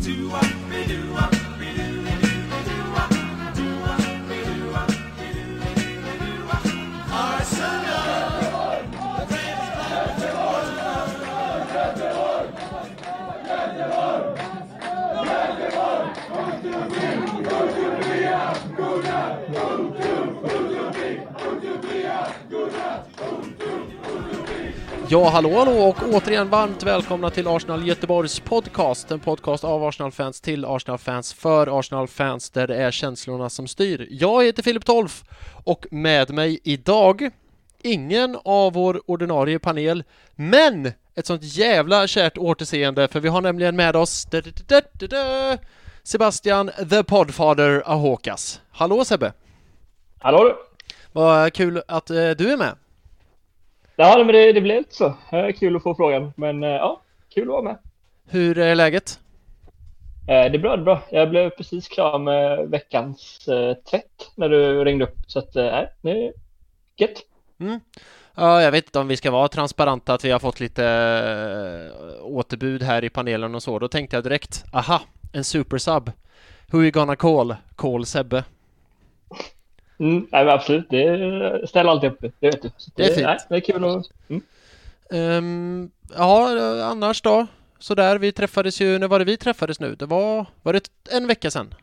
do I? Ja, hallå hallå och återigen varmt välkomna till Arsenal Göteborgs podcast. En podcast av Arsenal-fans till Arsenal-fans för Arsenal-fans där det är känslorna som styr. Jag heter Filip Tolf och med mig idag ingen av vår ordinarie panel, men ett sånt jävla kärt återseende för vi har nämligen med oss Sebastian the Podfather Ahokas. Hallå Sebbe! Hallå du! Vad kul att eh, du är med! Ja, men det, det blev inte så. Kul att få frågan, men eh, ja, kul att vara med. Hur är läget? Eh, det är bra, det är bra. Jag blev precis klar med veckans eh, tvätt när du ringde upp, så att nej, det är gött. Mm. Ja, jag vet inte om vi ska vara transparenta att vi har fått lite återbud här i panelen och så. Då tänkte jag direkt, aha, en supersub. Who you gonna call? Call Sebbe. Mm, nej, absolut, det ställer alltid upp det vet du. det, är fint. Nej, det är kul att... Mm. Um, ja, annars då? Sådär, vi träffades ju, när var det vi träffades nu? Det var, var det en vecka sedan?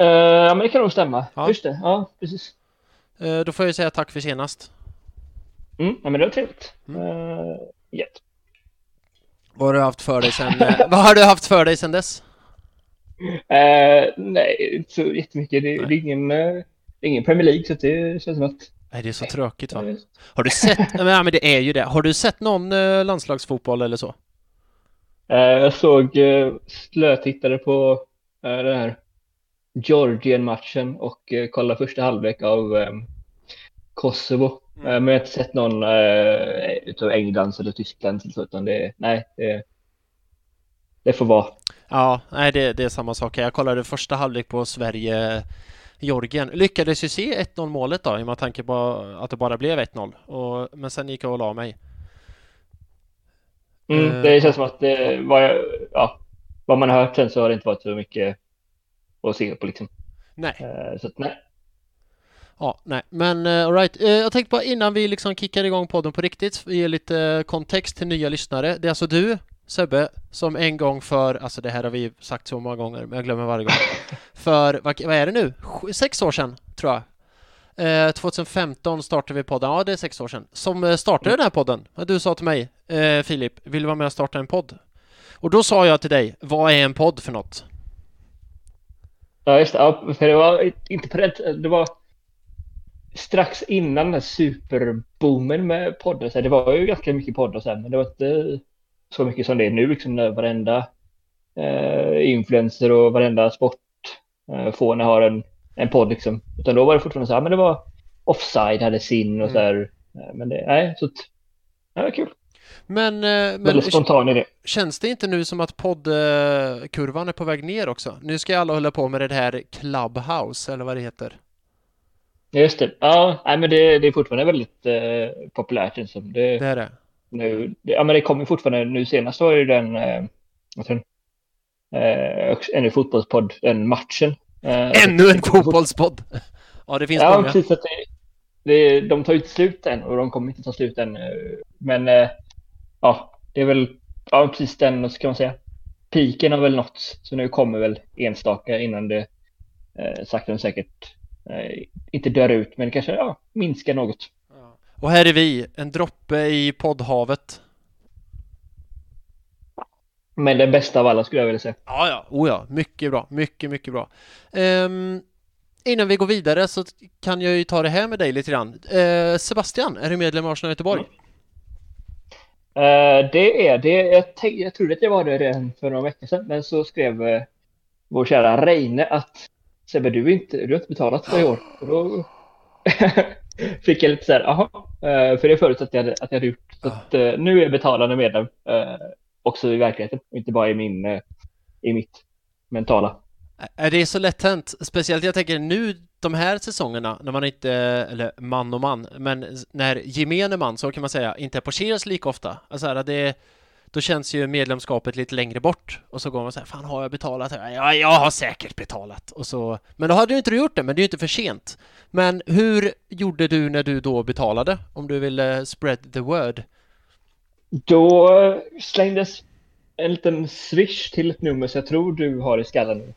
Uh, ja, men det kan nog stämma. Ja. Just det, ja, precis. Uh, då får jag säga tack för senast. Mm, ja, men det var trevligt. Mm. Uh, yeah. Vad har du haft för dig sen, vad har du haft för dig sen dess? Uh, nej, inte så jättemycket. Det, det är ingen ingen Premier League så det känns som att... Nej, det är så tråkigt va? Har du sett, ja men det är ju det. Har du sett någon eh, landslagsfotboll eller så? Eh, jag såg, eh, slötittade på den här Georgien-matchen och kollade första halvlek av Kosovo. Mm. Men jag har inte sett någon utav Englands eller Tysklands eller så, utan det, nej, det, det får vara. Ja, nej det, det är samma sak. Jag kollade första halvlek på Sverige Georgien lyckades ju se 1-0 målet då, i med tanke på att det bara blev 1-0. Men sen gick jag och la mig. Mm, eh, det känns som att det var, ja, vad man har hört sen så har det inte varit så mycket att se på liksom. Nej. Uh, så att, nej. Ja, nej, men alright. Jag tänkte bara innan vi liksom kickar igång podden på riktigt, ge lite kontext till nya lyssnare. Det är alltså du Sebbe, som en gång för, alltså det här har vi sagt så många gånger, men jag glömmer varje gång. För, vad, vad är det nu? Sex år sedan, tror jag. Eh, 2015 startade vi podden, ja det är sex år sedan, som eh, startade mm. den här podden. Du sa till mig, eh, Filip, vill du vara med och starta en podd? Och då sa jag till dig, vad är en podd för något? Ja, just det. Ja, för det var inte på rätt, det var strax innan den här superboomen med poddar. Det var ju ganska mycket poddar sen, men det var inte så mycket som det är nu, liksom när varenda eh, influencer och varenda sportfåne eh, har en, en podd liksom. Utan då var det fortfarande så här, men det var offside hade sin och mm. så här. Eh, men det, nej, så att, det var kul. Men, eh, men spontan idé. känns det inte nu som att poddkurvan är på väg ner också? Nu ska alla hålla på med det här Clubhouse eller vad det heter. Just det. Ja, nej, men det, det är fortfarande väldigt eh, populärt. Liksom. Det, det är det nu. Ja, men det kommer fortfarande. Nu senast var ju den, eh, den eh, ännu fotbollspodd, den matchen. Eh, ännu en fotbollspodd! Ja, det finns ja, många. Precis, att det, det, de tar ju inte slut än och de kommer inte ta slut än. Eh, men eh, ja, det är väl ja, precis den, ska man säga. Piken har väl nåtts, så nu kommer väl enstaka innan det eh, sakta men säkert eh, inte dör ut, men det kanske ja, minskar något. Och här är vi, en droppe i poddhavet. Men den bästa av alla skulle jag vilja säga. Ja, ja, oh ja, mycket bra, mycket, mycket bra. Um, innan vi går vidare så kan jag ju ta det här med dig lite grann. Uh, Sebastian, är du medlem i Arsenal Göteborg? Mm. Uh, det är det. Jag, jag trodde att jag var det redan för några veckor sedan, men så skrev uh, vår kära Reine att Sebbe, du, inte, du har inte betalat för i år. Och då fick jag lite så här, jaha, eh, för det förutsatte jag att jag hade gjort. Så att, uh, nu är jag betalande medlem uh, också i verkligheten, inte bara i, min, i mitt mentala. Det är så lätt hänt, speciellt jag tänker nu de här säsongerna när man inte, eller man och man, men när gemene man, så kan man säga, inte är på Cheers lika ofta. Alltså det, då känns ju medlemskapet lite längre bort och så går man så här, fan har jag betalat? Ja, jag har säkert betalat. Och så, men då hade ju inte du gjort det, men det är ju inte för sent. Men hur gjorde du när du då betalade? Om du ville spread the word? Då slängdes en liten swish till ett nummer så jag tror du har i skallen nu.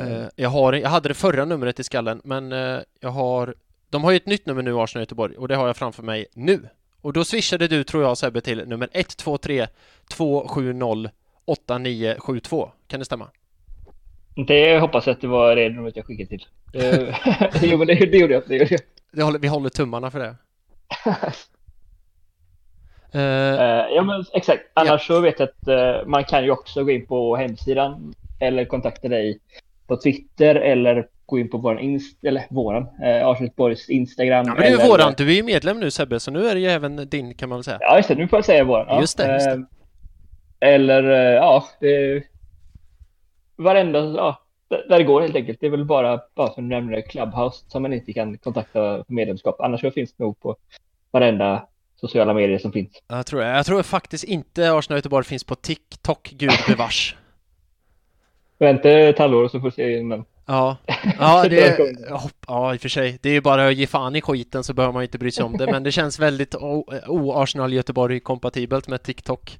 Uh, jag, har, jag hade det förra numret i skallen, men uh, jag har... De har ju ett nytt nummer nu, Arsenal Göteborg, och det har jag framför mig nu. Och då swishade du, tror jag, Sebbe, till nummer 123 270 8972. Kan det stämma? Det hoppas jag att det var det numret jag skickade till. jo, men det, det gjorde jag. Det gjorde jag. Det håller, vi håller tummarna för det. uh, ja, men exakt. Annars ja. så vet jag att uh, man kan ju också gå in på hemsidan eller kontakta dig på Twitter eller gå in på våran, inst eller våran, eh, Arsenalborgs Instagram. Ja, men det är ju våran, du är ju medlem nu Sebbe, så nu är det ju även din kan man väl säga. Ja, just det, nu får jag säga våran. Just det, just det. Eh, eller, eh, ja, det, varenda, ja, där det går helt enkelt. Det är väl bara, bara som du nämnde, Clubhouse som man inte kan kontakta för medlemskap. Annars så finns det nog på varenda sociala medier som finns. Jag tror, jag tror faktiskt inte Arsenal Göteborg finns på TikTok, gud bevars. Vänta ett halvår så får vi se innan. Ja, ja, det är, ja, i och för sig. Det är ju bara att ge fan i skiten så behöver man inte bry sig om det. Men det känns väldigt o-Arsenal Göteborg-kompatibelt med TikTok.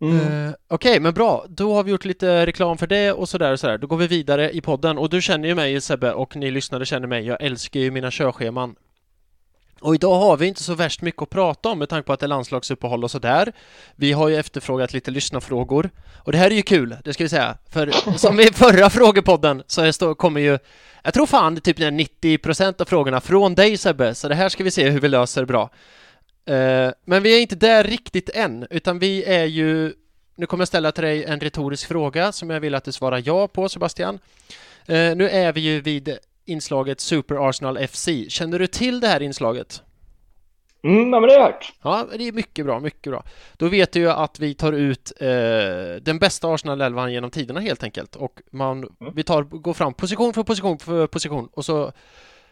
Mm. Uh, Okej, okay, men bra. Då har vi gjort lite reklam för det och sådär och sådär. Då går vi vidare i podden. Och du känner ju mig Sebbe och ni lyssnare känner mig. Jag älskar ju mina körscheman. Och idag har vi inte så värst mycket att prata om med tanke på att det är landslagsuppehåll och sådär. Vi har ju efterfrågat lite lyssnarfrågor och det här är ju kul, det ska vi säga. För som i förra frågepodden så kommer ju, jag tror fan typ 90% av frågorna från dig Sebbe, så det här ska vi se hur vi löser bra. Uh, men vi är inte där riktigt än, utan vi är ju nu kommer jag ställa till dig en retorisk fråga som jag vill att du svarar ja på Sebastian. Uh, nu är vi ju vid inslaget Super Arsenal FC. Känner du till det här inslaget? Mm, men det har jag hört. Ja, det är mycket bra, mycket bra. Då vet du ju att vi tar ut eh, den bästa Arsenal-elvan genom tiderna helt enkelt. Och man, mm. vi tar, går fram position för position för position och så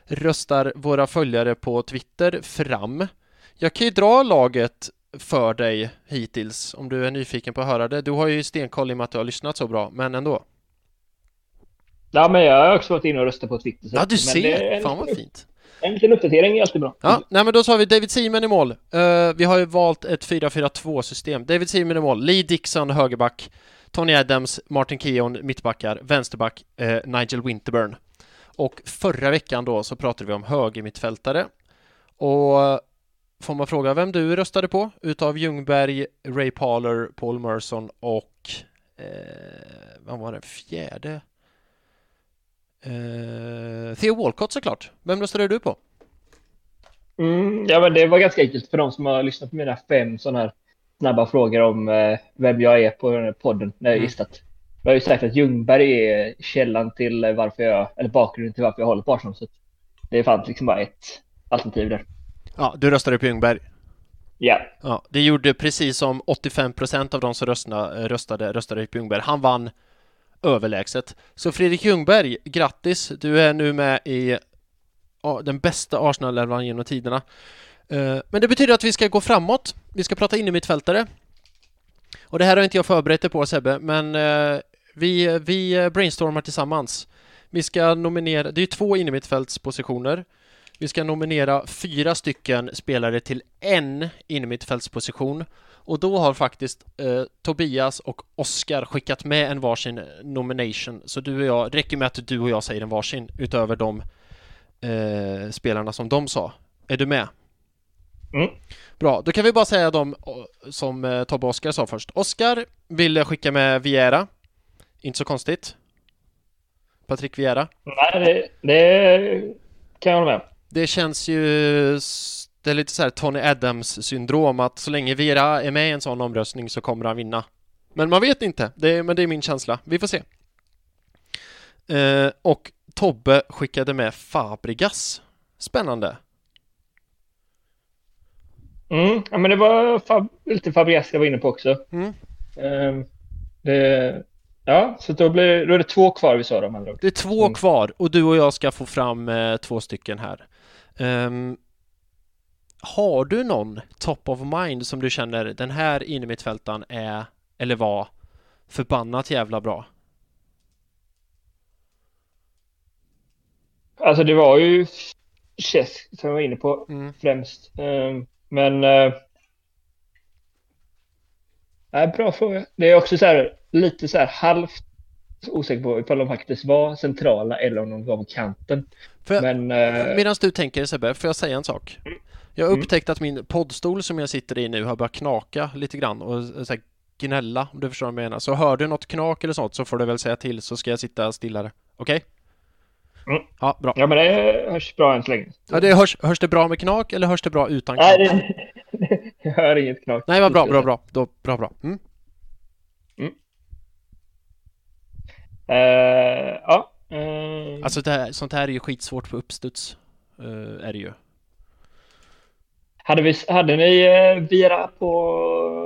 röstar våra följare på Twitter fram. Jag kan ju dra laget för dig hittills om du är nyfiken på att höra det. Du har ju stenkoll i och med att du har lyssnat så bra, men ändå. Ja, men jag har också varit inne och röstat på Twitter. Ja, du ser! Fan vad fint. En liten uppdatering är alltid bra. Ja, nej men då så har vi David Seaman i mål. Uh, vi har ju valt ett 4-4-2 system. David Seaman i mål, Lee Dixon högerback, Tony Adams, Martin Keown mittbackar, vänsterback uh, Nigel Winterburn. Och förra veckan då så pratade vi om högermittfältare. Och får man fråga vem du röstade på utav Ljungberg, Ray Parler, Paul Merson och eh, vad var det fjärde? Uh, Theo Walcott såklart. Vem röstade du på? Mm, ja, men det var ganska enkelt för de som har lyssnat på mina fem sådana här snabba frågor om uh, vem jag är på den här podden när jag mm. gissat. Jag har ju sagt att Ljungberg är källan till varför jag, eller bakgrunden till varför jag håller på Arsenal. Så det fanns liksom bara ett alternativ där. Ja, du röstade på Ljungberg. Ja. ja. Det gjorde precis som 85 procent av de som röstade, röstade, röstade på Ljungberg. Han vann överlägset. Så Fredrik Ljungberg, grattis! Du är nu med i den bästa Arsenal-elvan genom tiderna. Eh, men det betyder att vi ska gå framåt. Vi ska prata innermittfältare. Och det här har inte jag förberett dig på Sebbe, men eh, vi, vi brainstormar tillsammans. Vi ska nominera, det är två innermittfältspositioner. Vi ska nominera fyra stycken spelare till en innermittfältsposition och då har faktiskt eh, Tobias och Oskar skickat med en varsin nomination. Så du och jag, räcker med att du och jag säger en varsin utöver de eh, spelarna som de sa. Är du med? Mm. Bra, då kan vi bara säga de som eh, Tobbe och Oskar sa först. Oskar ville skicka med Viera. Inte så konstigt. Patrik Viera. Nej, det, det kan jag hålla med Det känns ju det är lite så här Tony Adams syndrom att så länge Vera är med i en sån omröstning så kommer han vinna. Men man vet inte, det är, men det är min känsla. Vi får se. Eh, och Tobbe skickade med Fabregas. Spännande. Mm, ja men det var fab lite Fabregas jag var inne på också. Mm. Eh, det, ja, så då, blir, då är det två kvar vi sa de Det är två mm. kvar och du och jag ska få fram eh, två stycken här. Har du någon top of mind som du känner den här innermittfältaren är eller var förbannat jävla bra? Alltså det var ju Chess som jag var inne på Mm. främst. Ehm, Men... eh, Nej, bra fråga. Det är också så här lite så här halvt osäker på ifall de faktiskt var centrala eller om de på kanten. För Men... eh, Medan du tänker Sebbe, får jag säga en sak? Jag har Mm. att min poddstol som jag sitter i nu har börjat knaka lite grann och så här, gnälla om du förstår vad jag menar. Så hör du något knak eller sånt så får du väl säga till så ska jag sitta stillare. Okej? Mm. Ja, bra. Ja, men det hörs bra än så länge. Ja, det hörs, hörs det bra med knak eller hörs det bra utan knak? Nej, det... jag hör inget knak. Nej, vad bra, bra, bra. Då, bra, bra. Mm. Eh, ja. eh, Alltså det här, sånt här är ju skitsvårt på uppstuds. eh, är det ju. Hade, vi, hade ni uh, Vira på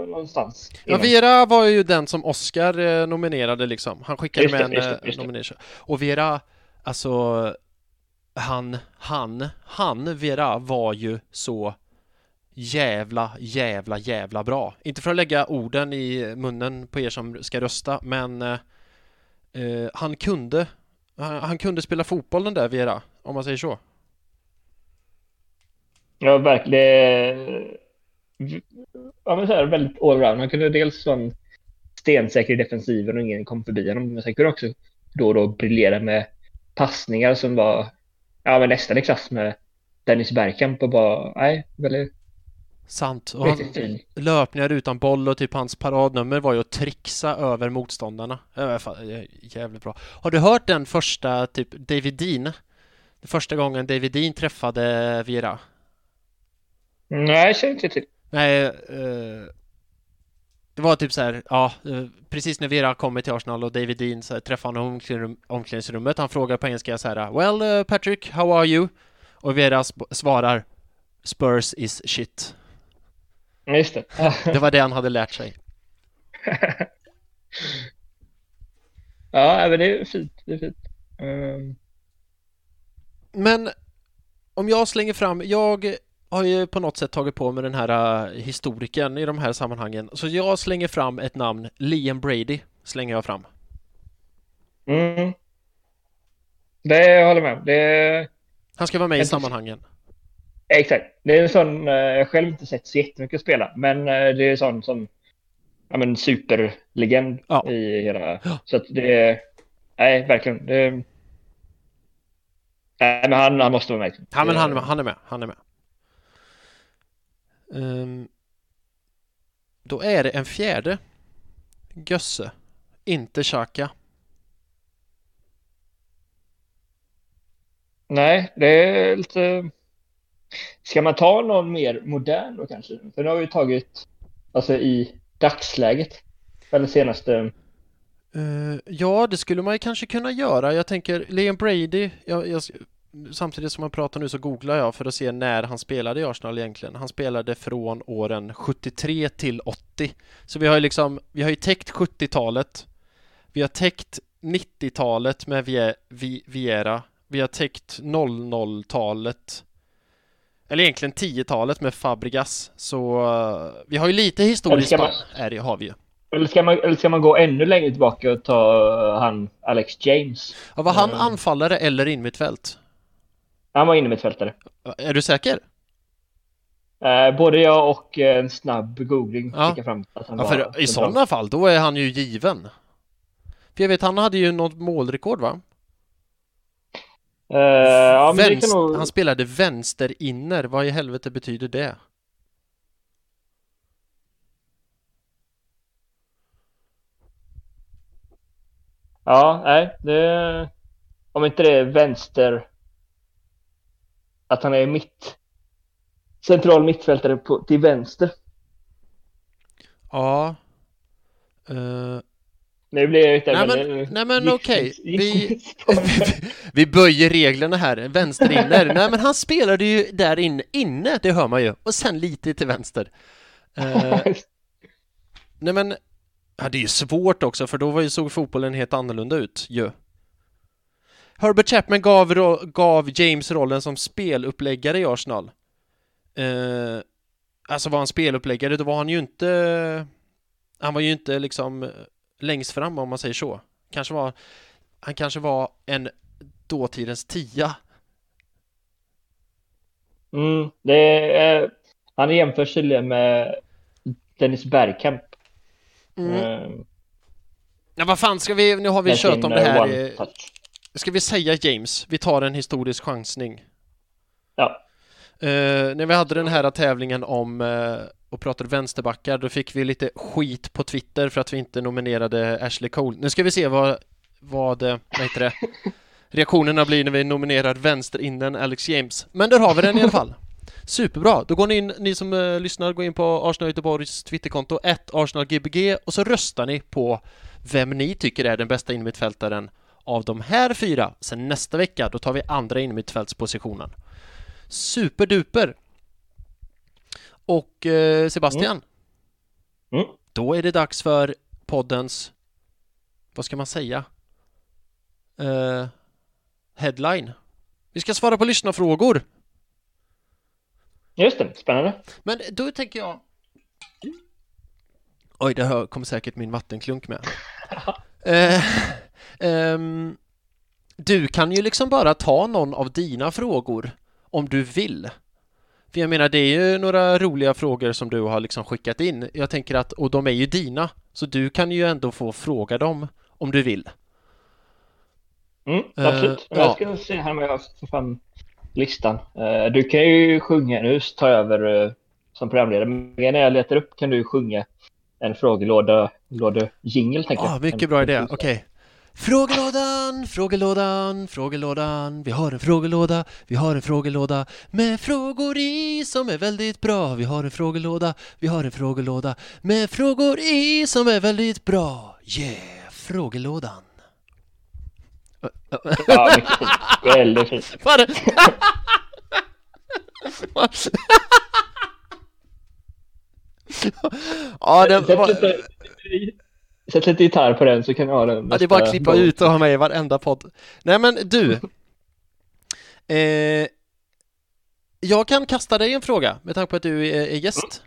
någonstans? Ja? Vera var ju den som Oscar eh, nominerade liksom. Han skickade det, med en det, eh, det. nomination. Och Vera, alltså han, han, han, Vera var ju så jävla, jävla, jävla bra. Inte för att lägga orden i munnen på er som ska rösta, men eh, eh, han kunde, han, han kunde spela fotboll den där Vera, om man säger så. Ja, verkligen. Ja, men så här, väldigt allround. Han kunde dels vara en stensäker i defensiven och ingen kom förbi honom. Men sen kunde också då och då briljera med passningar som var ja, men nästan i klass med Dennis Bergkamp och bara, nej, väldigt, Sant. Och han, löpningar utan boll och typ hans paradnummer var ju att trixa över motståndarna. Äh, jävligt bra. Har du hört den första, typ David Dean? Den första gången David Dean träffade Vera? Nej, jag känner inte till. Nej, eh, det var typ så här, ja, eh, precis när Vera kommer till Arsenal och David Dean så här, träffar honom i omklädningsrum- omklädningsrummet. Han frågar på engelska så här, Well eh, Patrick, how are you? Och Vera svarar Spurs is shit. Just det. Det var det han hade lärt sig. ja, men det är fint. Det är fint. Ehm, Men om jag slänger fram, jag har ju på något sätt tagit på mig den här uh, historiken i de här sammanhangen. Så jag slänger fram ett namn, Liam Brady, slänger jag fram. Mm. Det jag håller med. Det Han ska vara med i sammanhangen. exakt. Det är en sån, eh, jag själv inte sett så jättemycket spela, men eh, det är en sån som, ja men superlegend Ja. i hela, Ja. så att det nej verkligen. Det, nej men han, han måste vara med. Ja, men han, han är med, han är med. Ehm, då är det en fjärde Gösse, inte Xhaka. Nej, det är lite... Ska man ta någon mer modern då kanske? För nu har vi tagit, alltså i dagsläget, eller senaste... Eh, ja, det skulle man ju kanske kunna göra. Jag tänker Liam Brady, jag, jag, samtidigt som man pratar nu så googlar jag för att se när han spelade i Arsenal egentligen. Han spelade från åren 73 till 80. Så vi har ju liksom, vi har ju täckt 70-talet. Vi har täckt 90-talet med Vie- Vi- Viera. Vi har täckt 00-talet. Eller egentligen 10-talet med Fabregas. Så eh, vi har ju lite historiskt man- är det, har vi ju. Eller ska, man, eller ska man gå ännu längre tillbaka och ta han Alex James? Ja, var han Mm. anfallare eller innermittfält? Han var inne mittfältare. Är du säker? Eh, både jag och eh, en snabb googling Ja. fick jag fram att han Ja, var för i central. sådana fall, då är han ju given. För jag vet, han hade ju något målrekord va? Eh, ja, Vänst- nog... Han spelade vänster-inner, vad i helvete betyder det? Ja, nej, det... Om inte det är vänster... Att han är mitt... Central mittfältare på, till vänster. Ja. Eh, Nu blir det Nej, men- nej, men okej, vi- vi böjer reglerna här, vänster-inner. Nej men han spelade ju där inne, inne, det hör man ju. Och sen lite till vänster. Eh, Nej men, ja, det är ju svårt också för då var ju, såg fotbollen helt annorlunda ut ju. Herbert Chapman gav, gav James rollen som speluppläggare i Arsenal. eh, alltså var han speluppläggare, då var han ju inte han var ju inte liksom längst fram om man säger så. Kanske var han kanske var en dåtidens tia. Mm, det är, han jämförs tydligen med Dennis Bergkamp. Mm. Mm. Ja, vad fan ska vi, nu har vi kört om det här. Ska vi säga James? Vi tar en historisk chansning. Ja. Uh, när vi hade den här tävlingen om uh, och pratade vänsterbackar, då fick vi lite skit på Twitter för att vi inte nominerade Ashley Cole. Nu ska vi se vad, vad, vad heter det, reaktionerna blir när vi nominerar vänsterinnen Alex James. Men där har vi den i alla fall. Superbra! Då går ni in, ni som uh, lyssnar, går in på Arsenal Göteborgs Twitterkonto, 1 ArsenalGBG och så röstar ni på vem ni tycker är den bästa innermittfältaren av de här fyra. Sen nästa vecka, då tar vi andra innermittfältspositionen. Superduper! Och eh, Sebastian, mm. Mm. då är det dags för poddens, vad ska man säga, eh, headline. Vi ska svara på lyssnarfrågor. Just det, spännande. Men då tänker jag... Oj, det kommer säkert min vattenklunk med. eh, um, du kan ju liksom bara ta någon av dina frågor om du vill. För jag menar, det är ju några roliga frågor som du har liksom skickat in. Jag tänker att, och de är ju dina, så du kan ju ändå få fråga dem om du vill. Mm, absolut. Uh, jag ska ja. se här om jag får fram listan. Uh, du kan ju sjunga, nu tar jag över uh, som programledare, men när jag letar upp kan du sjunga en frågelåda, låda jingle tänker ah, jag. Mycket bra idé, okej. Okay. Frågelådan, frågelådan, frågelådan Vi har en frågelåda, vi har en frågelåda Med frågor i som är väldigt bra Vi har en frågelåda, vi har en frågelåda Med frågor i som är väldigt bra Yeah, frågelådan Ja, mycket fint. Väldigt fint. ja, det var... Sätt lite gitarr på den så kan jag ha den Ja, det är bara att klippa ut och ha med i varenda podd. Nej men du. Eh, jag kan kasta dig en fråga med tanke på att du är, är gäst.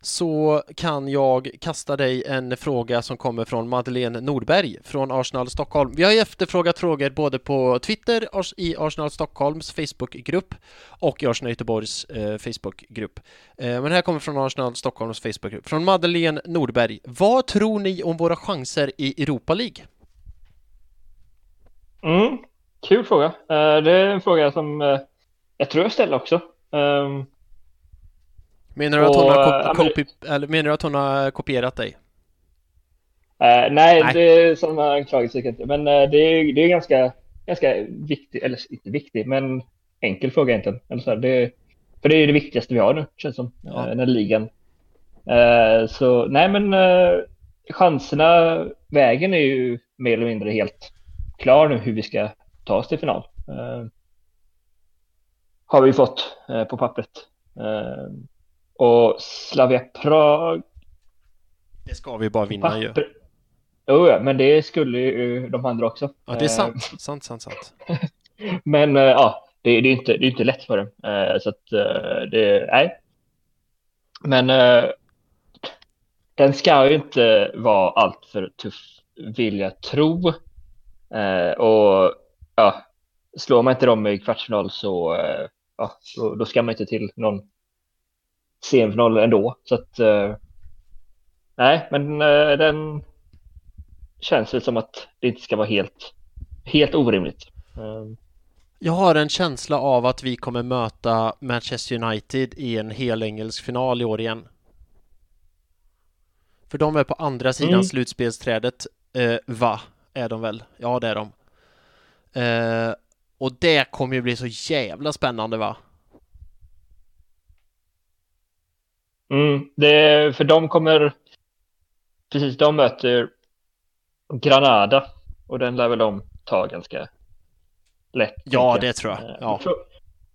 Så kan jag kasta dig en fråga som kommer från Madeleine Nordberg från Arsenal Stockholm. Vi har ju efterfrågat frågor både på Twitter, i Arsenal Stockholms Facebookgrupp och i Arsenal Göteborgs eh, Facebookgrupp. Eh, men här kommer från Arsenal Stockholms Facebookgrupp. Från Madeleine Nordberg. Vad tror ni om våra chanser i Europa League? Mm, kul fråga. Uh, det är en fråga som uh, jag tror jag ställer också. Um, Menar du, att hon har kopi eller menar du att hon har kopierat dig? Uh, nej, nej, det är sådana anklagelser inte. Men uh, det är, det är ganska, ganska viktig, eller inte viktig, men enkel fråga egentligen. Eller så här, det, för det är det viktigaste vi har nu, känns som, ja. uh, den här ligan. så nej, men chanserna, vägen är ju mer eller mindre helt klar nu hur vi ska ta oss till final. har vi fått på pappret. Och Slavia Prag. Det ska vi bara vinna ju. Jo, ja, men det skulle ju de andra också. Ja, det är sant. Eh, sant, sant, sant. men eh, ja, det, är inte, det är inte lätt för dem. Eh, så att det, nej. Men den ska ju inte vara alltför tuff, vill jag tro. Och ja, slår man inte dem i kvartsfinal så ja, då, då ska man inte till någon semifinal ändå. Så att, eh, nej, men eh, den känns väl som att det inte ska vara helt, helt orimligt. Eh. Jag har en känsla av att vi kommer möta Manchester United i en hel engelsk final i år igen. För de är på andra sidan mm. slutspelsträdet. Eh, va? Är de väl? Ja, det är de. Eh, och det kommer ju bli så jävla spännande va? Mm, det, för de kommer, precis, de möter Granada och den lär väl de ta ganska lätt. Ja, det tror jag. Ja.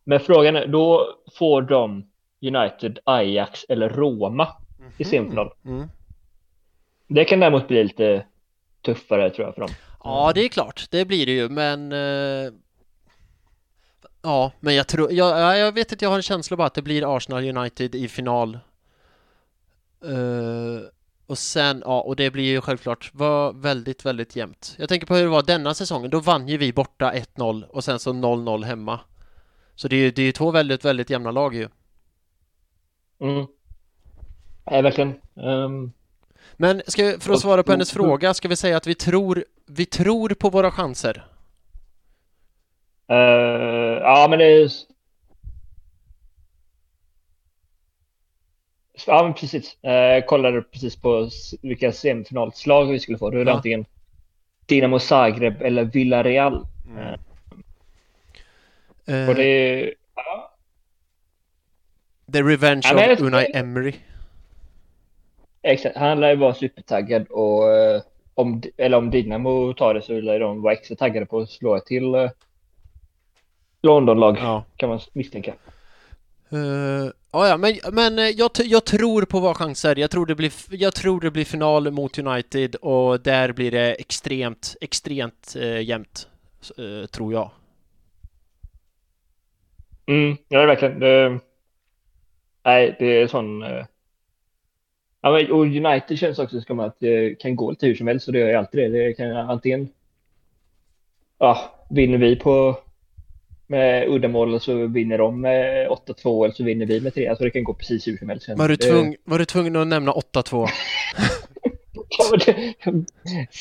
Men frågan är, då får de United, Ajax eller Roma mm -hmm. i semifinal. Mm. Det kan däremot bli lite tuffare tror jag för dem. Ja, det är klart, det blir det ju, men eh, Ja, men jag tror, jag, jag vet inte, jag har en känsla bara att det blir Arsenal United i final. Uh, och sen, ja, och det blir ju självklart var väldigt, väldigt jämnt. Jag tänker på hur det var denna säsongen, då vann ju vi borta 1-0 och sen så 0-0 hemma. Så det är ju det är två väldigt, väldigt jämna lag ju. Mm. Ja, verkligen. Um... Men ska för att svara på hennes fråga, ska vi säga att vi tror, vi tror på våra chanser? Uh, ja, men det Ja, men precis. Jag uh, kollade precis på vilka semifinalslag vi skulle få. Det ja. antingen Dinamo Zagreb eller Villarreal. Mm. Uh, och det är... Ja. The Revenge ja, of Unai Emery. Exakt, han lär ju vara supertaggad och om, eller om Dinamo tar det så lär de vara extra taggade på att slå ett till Londonlag ja. kan man misstänka. Uh, ja, men, men eh, jag, jag tror på våra chanser. Jag tror, det blir, jag tror det blir final mot United och där blir det extremt, extremt eh, jämnt, eh, tror jag. Mm, ja, det är verkligen. Det, nej, det är sån... Eh, ja, men, och United känns också som att det kan gå lite hur som helst och det gör ju alltid det. Det kan antingen... Ja, vinner vi på med uddamål så vinner de med 8-2 eller så vinner vi med 3. Alltså det kan gå precis hur som helst. Var du, tvung, var du tvungen att nämna 8-2?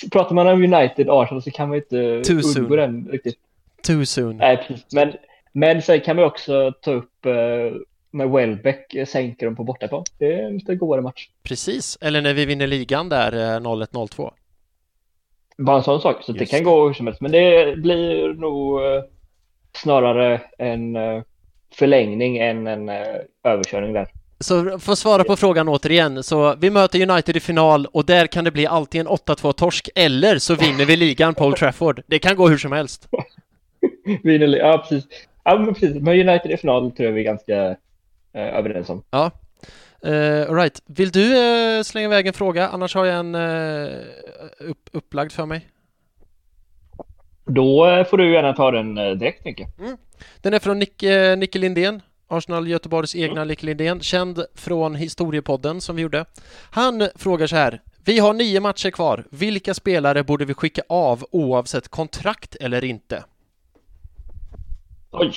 Pratar man om United Arsenal så kan man inte Too undgå den riktigt. Too soon. Nej, precis. Men, men sen kan man också ta upp med Welbeck eh, sänker dem på bortaplan. Det är en lite godare match. Precis, eller när vi vinner ligan där 0-1-0-2. Eh, Bara en sån sak, så Just. det kan gå hur som helst. Men det blir nog snarare en eh, förlängning än en eh, överkörning där. Så för att svara på frågan återigen, så vi möter United i final och där kan det bli antingen 8-2 torsk eller så vinner vi ligan på Old Trafford. Det kan gå hur som helst. vinner, ja precis. Ja men precis, men United i final tror jag vi är ganska eh, överens om. Ja. Uh, all right. Vill du uh, slänga iväg en fråga? Annars har jag en uh, upp, upplagd för mig. Då eh, får du gärna ta den eh, direkt, Nicke. Mm. Den är från Nick, eh, Nicke Lindén, Arsenal Göteborgs egna mm. Nicke Lindén, känd från Historiepodden som vi gjorde. Han frågar så här. Vi har nio matcher kvar. Vilka spelare borde vi skicka av oavsett kontrakt eller inte? Oj.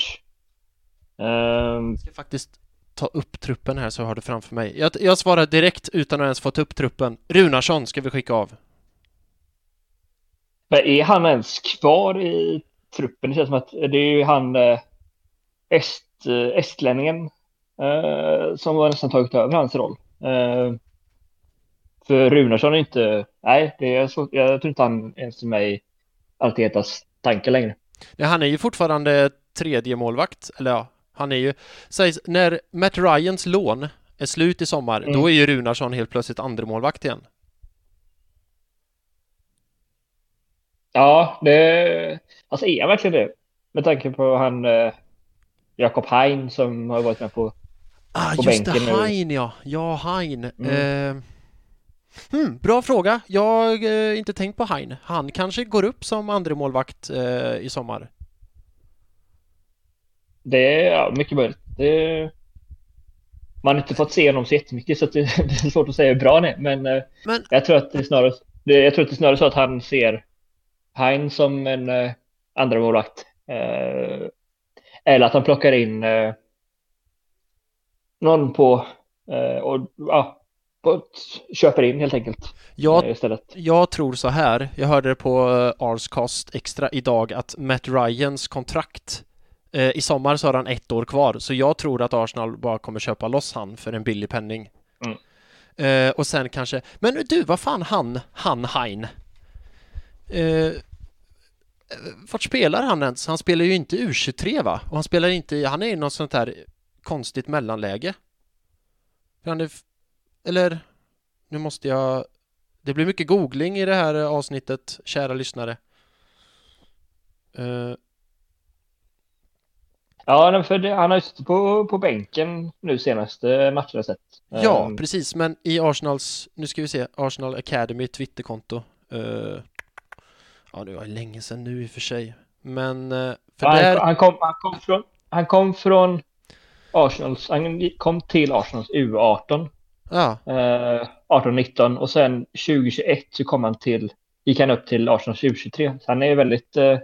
Um... Jag ska faktiskt ta upp truppen här så jag har det framför mig. Jag, jag svarar direkt utan att ens fått upp truppen. Runarsson ska vi skicka av. Men är han ens kvar i truppen? Det känns som att det är ju han eh, est, eh, estlänningen eh, som har nästan tagit över hans roll. Eh, för Runarsson är inte, nej, det är så, jag tror inte han ens är med i Artetas tankar längre. Nej, han är ju fortfarande tredje målvakt, eller ja, han är ju, sägs, när Matt Ryans lån är slut i sommar, mm. då är ju Runarsson helt plötsligt andra målvakt igen. Ja, det... Alltså är han verkligen det? Med tanke på han eh, Jakob Hein som har varit med på, ah, på just det, Hein ja. Ja, Hein. Mm. Eh, hmm, bra fråga. Jag har eh, inte tänkt på Hein. Han kanske går upp som andra målvakt eh, i sommar. Det är ja, mycket möjligt. Det... Man har inte fått se honom så jättemycket så det, det är svårt att säga hur bra han är. Men, eh, men... Jag, tror att det är snarare, jag tror att det är snarare så att han ser Hein som en eh, andra målvakt. Eh, eller att han plockar in eh, någon på eh, och ja, på, köper in helt enkelt. Jag, eh, istället. jag tror så här, jag hörde det på uh, Arscast Extra idag att Matt Ryans kontrakt i sommar så har han ett år kvar, så jag tror att Arsenal bara kommer köpa loss han för en billig penning. Mm. Och sen kanske, men du, vad fan han, han Hein? Eh, vart spelar han ens? Han spelar ju inte U23 va? Och han spelar inte, han är i något sånt här konstigt mellanläge. Han är, eller, nu måste jag, det blir mycket googling i det här avsnittet, kära lyssnare. Uh, Ja, för det, han har ju suttit på, på bänken nu senaste matcherna sett. Ja, um, precis, men i Arsenals, nu ska vi se, Arsenal Academy Twitterkonto. Uh, Ja, det var länge sedan nu i och för sig. Men... Eh, för ja, där... han, kom, han kom från han kom från Arsenals, han kom till Arsenals U18. Ja, Eh, 18-19 och sen 2021 så kom han till, gick han upp till Arsenals U23. Så han är väldigt eh,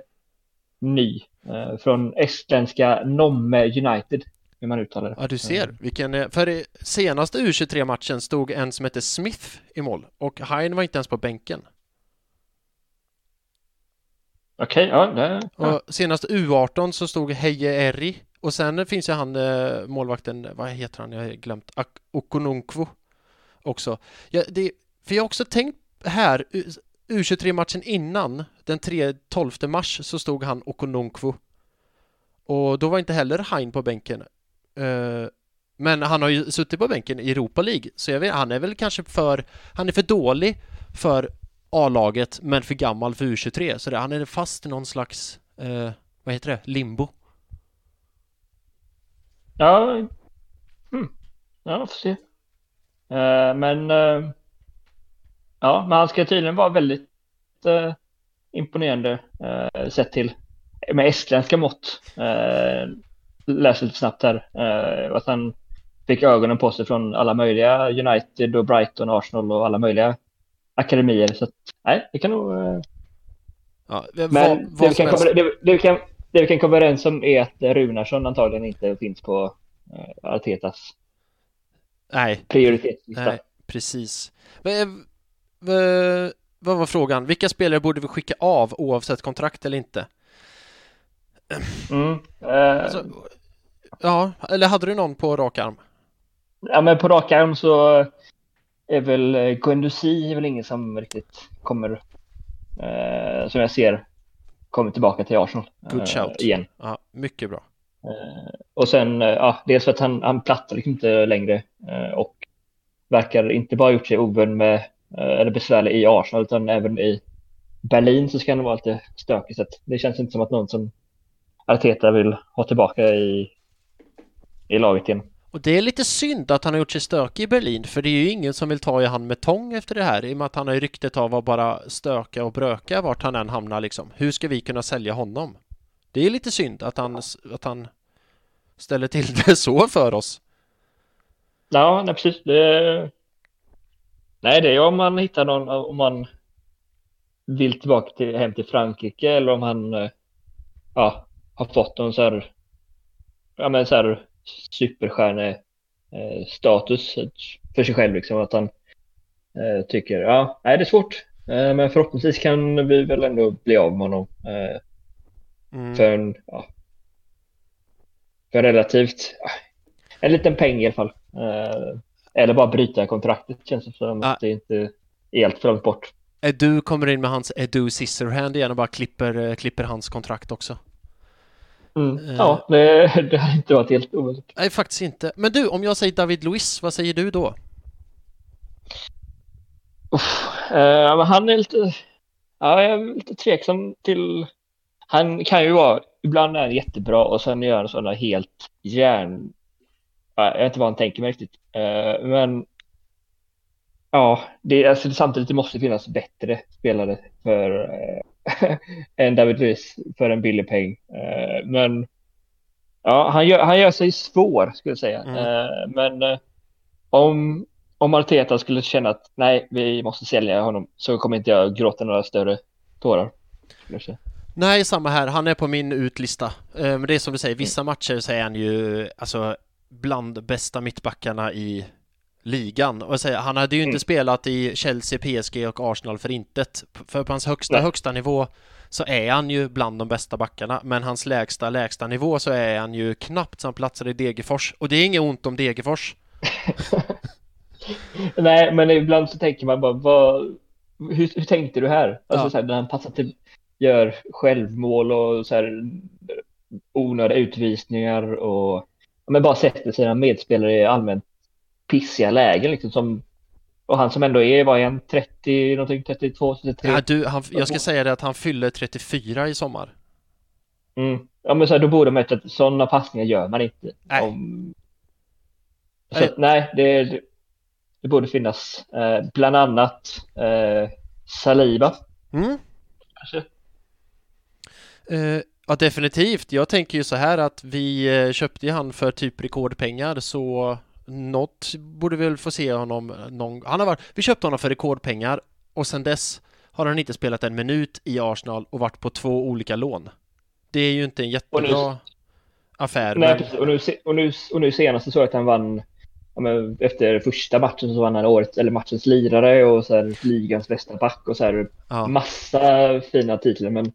ny. Eh, från estländska Nomme United, hur man uttalar det. ja du ser. Vilken, eh, för i senaste U23-matchen stod en som hette Smith i mål och Hein var inte ens på bänken. Okej, ja, det, ja. Och senast U18 så stod Heje Eri och sen finns ju han eh, målvakten, vad heter han? Jag har glömt. Ak- Okononkwo också. Ja, det, för jag har också tänkt här, U23 matchen innan, den 3, 12 mars, så stod han Okononkwo. Och då var inte heller Hein på bänken. Eh, men han har ju suttit på bänken i Europa League, så jag vet, han är väl kanske för, han är för dålig för A-laget, men för gammal för U23, så det, han är fast i någon slags, eh, vad heter det, limbo. Ja, mm. ja får se. Eh, men eh, ja, men han ska tydligen vara väldigt eh, imponerande eh, sett till med estländska mått. Eh, läste lite snabbt här eh, att han fick ögonen på sig från alla möjliga United och Brighton, Arsenal och alla möjliga akademier. Så att, nej, det kan nog eh, Ja, vad, Men det, vad vi kan komma, det, det, vi kan, det vi kan komma överens om är att Runarsson antagligen inte finns på uh, Artetas Nej, prioritetslista. nej, precis. Men, eh, vad var frågan? Vilka spelare borde vi skicka av oavsett kontrakt eller inte? Mm. Eh, Alltså, ja, eller hade du någon på rak arm? ja, men på rak arm så är väl eh, Guendouzi är väl ingen som riktigt kommer, eh, som jag ser, kommer tillbaka till Arsenal. Good eh, shout. Igen. Ja, mycket bra. Eh, och sen, ja, dels för att han, han plattar liksom inte längre och verkar inte bara gjort sig ovän med, eller besvärlig i Arsenal, utan även i Berlin så ska han vara lite stökig. Så det känns inte som att någon som Arteta vill ha tillbaka i, i laget igen. Och det är lite synd att han har gjort sig stökig i Berlin, för det är ju ingen som vill ta i hand med tång efter det här, i och med att han har ju ryktet av att bara stöka och bröka vart han än hamnar liksom. Hur ska vi kunna sälja honom? Det är lite synd att han, att han ställer till det så för oss. Ja, nej, precis. Det... Nej, det är om man hittar någon, om man vill tillbaka till, hem till Frankrike eller om han eh, ja, har fått någon så här, ja, men så här superstjärne eh, status för sig själv liksom att han eh, tycker ja, nej det är svårt. Eh, men förhoppningsvis kan vi väl ändå bli av med honom Mm. för en, ja, för relativt, en liten peng i alla fall. Eller bara bryta kontraktet känns det som Ah. att det inte är helt för långt bort. Edu kommer in med hans Edu Scissorhand igen och bara klipper, klipper hans kontrakt också. Mm. Eh. Ja, det, det har inte varit helt oväntat. Nej, faktiskt inte. Men du, om jag säger David Luiz, vad säger du då? Uff, eh, han är lite, ja, jag är lite tveksam till, han kan ju vara, ibland är han jättebra och sen gör han sådana helt järn, ja, jag vet inte vad han tänker mig riktigt, eh, men ja, det, alltså, samtidigt det måste finnas bättre spelare för eh, än David Luiz för en billig peng, eh, men ja, han gör, han gör sig svår skulle jag säga, Mm. eh, men eh, om om Arteta skulle känna att nej, vi måste sälja honom så kommer inte jag gråta några större tårar. Nej, samma här. Han är på min utlista. Men det är som du säger, vissa matcher så är han ju alltså bland bästa mittbackarna i ligan. Och säger, han hade ju inte Mm. spelat i Chelsea, PSG och Arsenal för intet. För på hans högsta, Nej. högsta nivå så är han ju bland de bästa backarna. Men hans lägsta, lägsta nivå så är han ju knappt som platsar i Degerfors. Och det är inget ont om Degerfors. Nej, men ibland så tänker man bara, vad, hur, hur tänkte du här? Alltså Ja. så här, när han passar till, gör självmål och så här onödiga utvisningar och men bara sätter sina medspelare i allmänt pissiga lägen liksom som och han som ändå är, vad är han, 30 någonting, 32, 33? Ja, du, han, jag ska säga det att han fyller 34 i sommar. Mm. Ja men så här, då borde man veta att sådana passningar gör man inte. Nej. Om... Så Nej. nej, det, det, det borde finnas eh, bland annat eh, Saliba. Mm. Kanske. Eh, Ja, definitivt. Jag tänker ju så här att vi eh, köpte ju han för typ rekordpengar så något borde vi väl få se honom någon han har varit, Vi köpte honom för rekordpengar och sen dess har han inte spelat en minut i Arsenal och varit på två olika lån. Det är ju inte en jättebra nu, affär. Nej, men... precis. Och nu, och, nu, och nu senast så jag att han vann ja, men efter första matchen så vann han året, eller matchens lirare och så här, ligans bästa back och så här ja. massa fina titlar. Men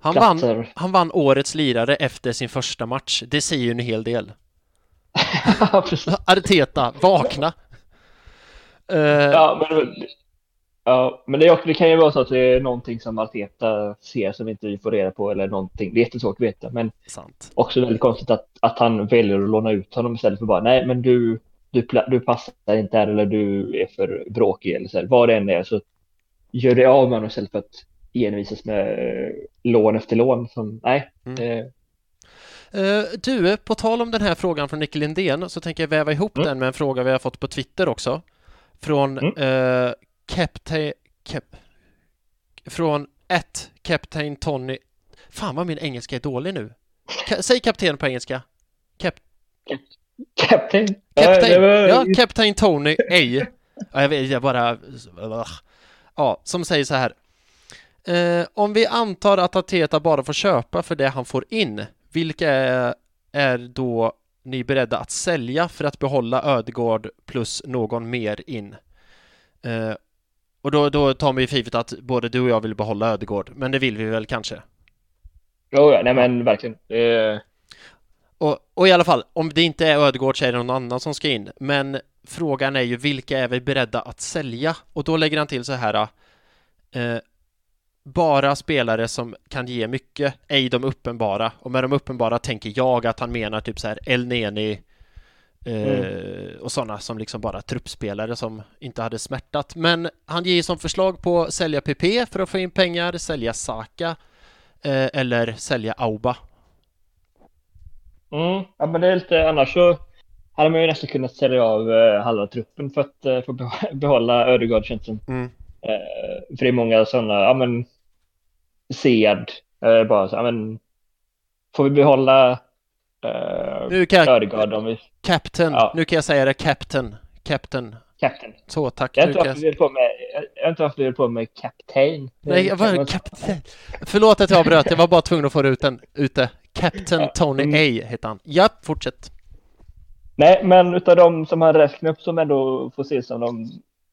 han vann, han vann årets lirare efter sin första match. Det säger ju en hel del. Arteta, vakna! Uh, ja, men, ja, men det, det, kan ju vara så att det är någonting som Arteta ser som inte vi får reda på eller någonting. Det är jättesvårt att veta, men sant. också väldigt konstigt att, att han väljer att låna ut honom istället för bara nej, men du, du, du passar inte här eller du är för bråkig eller så här, vad det än är så gör det av med honom istället för att envisas med eh, lån efter lån. Som, nej. Mm. Eh. Du, på tal om den här frågan från Nicke Lindén så tänker jag väva ihop mm. den med en fråga vi har fått på Twitter också. Från mm. uh, Captain... Cap, från ett Captain Tony... Fan vad min engelska är dålig nu. Ka, säg kapten på engelska. Cap, Captain? Captain, ja, Captain Tony A. Ja, jag vet, jag bara... Ja, som säger så här. Eh, om vi antar att Ateta bara får köpa för det han får in, vilka är, är då ni beredda att sälja för att behålla Ödegård plus någon mer in? Eh, och då, då tar vi för givet att både du och jag vill behålla Ödegård, men det vill vi väl kanske? Jo, ja, nej men verkligen. Det... Och, och, i alla fall, om det inte är Ödegård så är det någon annan som ska in. Men frågan är ju vilka är vi beredda att sälja? Och då lägger han till så här. Eh, bara spelare som kan ge mycket, ej de uppenbara. Och med de uppenbara tänker jag att han menar typ så här El Neni eh, mm. och sådana som liksom bara truppspelare som inte hade smärtat. Men han ger som förslag på sälja PP för att få in pengar, sälja Saka eh, eller sälja Auba. Mm, ja men det är lite, annars så hade man ju nästan kunnat sälja av eh, halva truppen för att eh, få behålla Ödegaard känns som. Mm. Eh, för det är många sådana, ja men Sead. Eh, bara så, men, får vi behålla eh, nu kan jag, Ödegaard om vi... Captain, ja. nu kan jag säga det, Captain. Captain. Captain. Så, tack. Jag har inte på med, jag har inte varför du på med Captain. Nej, jag var Captain. Förlåt att jag avbröt, jag var bara tvungen att få det ut den, ute. Captain ja. Tony mm. A heter han. Ja, fortsätt. Nej, men utav de som han räknar upp som ändå får ses som de,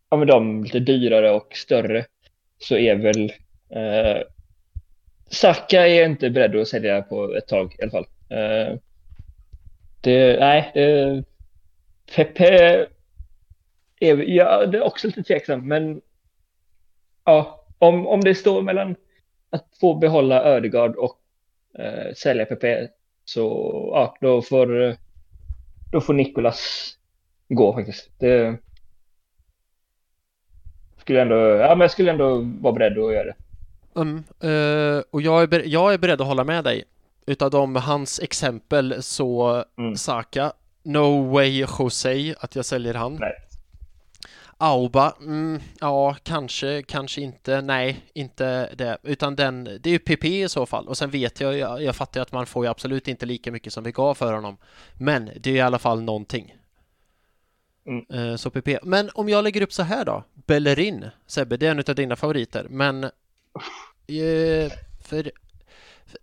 ja, men de lite dyrare och större så är väl eh, Saka är jag inte beredd att sälja på ett tag i alla fall. Uh, det, nej, det, Pepe är, ja, det är också lite tveksam, men ja, om, om det står mellan att få behålla Ödegard och uh, sälja Pepe så ja, då får, då får Nikolas gå faktiskt. Det skulle ändå, ja, men jag skulle ändå vara beredd att göra det. Mm, uh, och jag är, jag är beredd att hålla med dig. Utav de, hans exempel så mm. Saka, No way Jose att jag säljer han. Nej. Auba, mm, ja kanske, kanske inte, nej inte det, utan den, det är ju PP i så fall och sen vet jag, jag, jag fattar att man får ju absolut inte lika mycket som vi gav för honom men det är i alla fall någonting. Mm. Uh, så PP, men om jag lägger upp så här då, Bellerin, Sebbe, det är en av dina favoriter, men Eh, Eh, för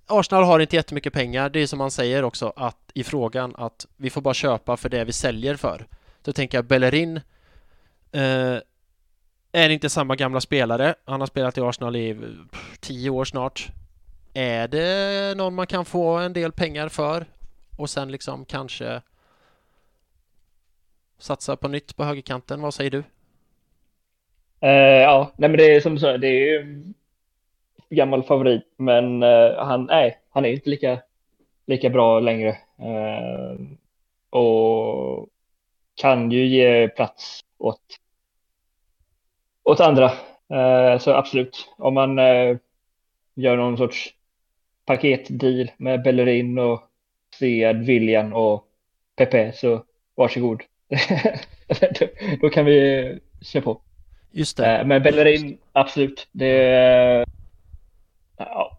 Arsenal har inte jättemycket pengar. Det är som man säger också att i frågan att vi får bara köpa för det vi säljer för. Då tänker jag Bellerin eh, är inte samma gamla spelare. Han har spelat i Arsenal i tio år snart. Är det någon man kan få en del pengar för och sen liksom kanske satsa på nytt på högerkanten? Vad säger du? Uh, ja, nej men det är som du det är ju gammal favorit, men uh, han, nej, han är inte lika, lika bra längre. Uh, och kan ju ge plats åt, åt andra. Uh, så absolut, om man gör någon sorts paketdeal med Bellerin och Sead, William och Pepe så varsågod. Då kan vi köra på. Just det. Men Bellerin, absolut. Det, ja,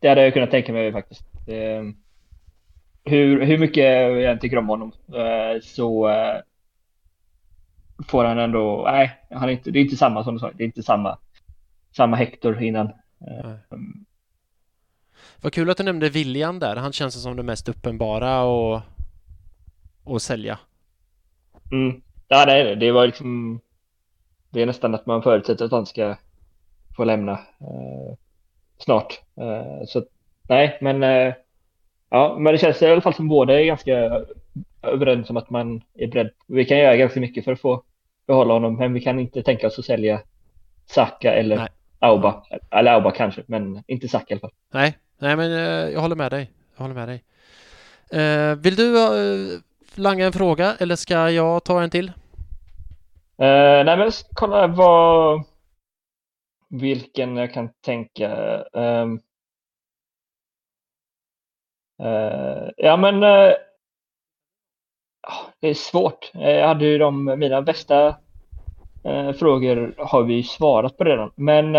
det det hade jag kunnat tänka mig faktiskt. Eh, hur, hur mycket jag än tycker om honom eh, så eh, får han ändå, nej, han är inte, det är inte samma som du sa, det är inte samma, samma Hector innan. Mm. Vad kul att du nämnde William där, han känns som det mest uppenbara och, och sälja. Mm. Ja, det är det. Det var liksom, det är nästan att man förutsätter att han ska få lämna eh, snart. Eh, så nej, men eh, ja, men det känns i alla fall som båda är ganska överens om att man är beredd. Vi kan göra ganska mycket för att få behålla honom, men vi kan inte tänka oss att sälja Saka eller nej. Auba. Eller Auba kanske, men inte Saka i alla fall. Nej, nej, men eh, jag håller med dig. Jag håller med dig. Vill du langa en fråga eller ska jag ta en till? nej, men kolla vad vilken jag kan tänka. Um, uh, ja, men uh, det är svårt. Jag hade ju de, mina bästa uh, frågor har vi svarat på redan. Men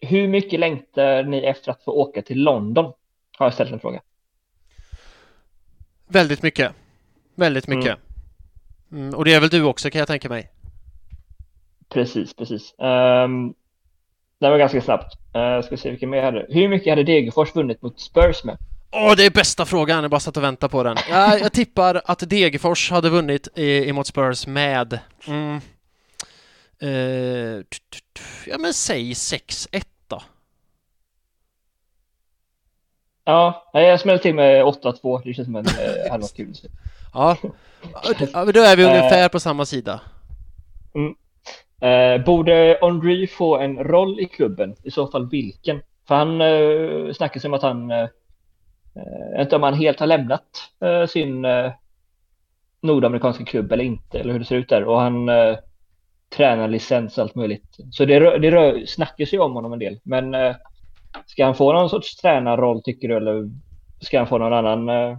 hur mycket längtar ni efter att få åka till London? Har jag ställt en fråga. Väldigt mycket. Väldigt mycket. Mm. Mm, och det är väl du också kan jag tänka mig? Precis, precis. Um, det var ganska snabbt. Uh, ska se vilken mer jag hade. Hur mycket hade Degerfors vunnit mot Spurs med? Åh, oh, det är bästa frågan. Jag bara satt och väntade på den. Jag, jag tippar att Degerfors hade vunnit emot Spurs med... Mm, uh, ja, men säg 6-1 då. Ja, jag smällde till med 8-2. Det känns som en uh, hade varit kul. Ja, då är vi ungefär på samma sida. Mm. Eh, borde Henry få en roll i klubben? I så fall vilken? För han eh, snackar om att han, eh, eh, inte om han helt har lämnat eh, sin eh, nordamerikanska klubb eller inte, eller hur det ser ut där. Och han eh, tränar licens och allt möjligt. Så det, det rör, snackas ju om honom en del. Men eh, ska han få någon sorts tränarroll tycker du? Eller ska han få någon annan? Eh,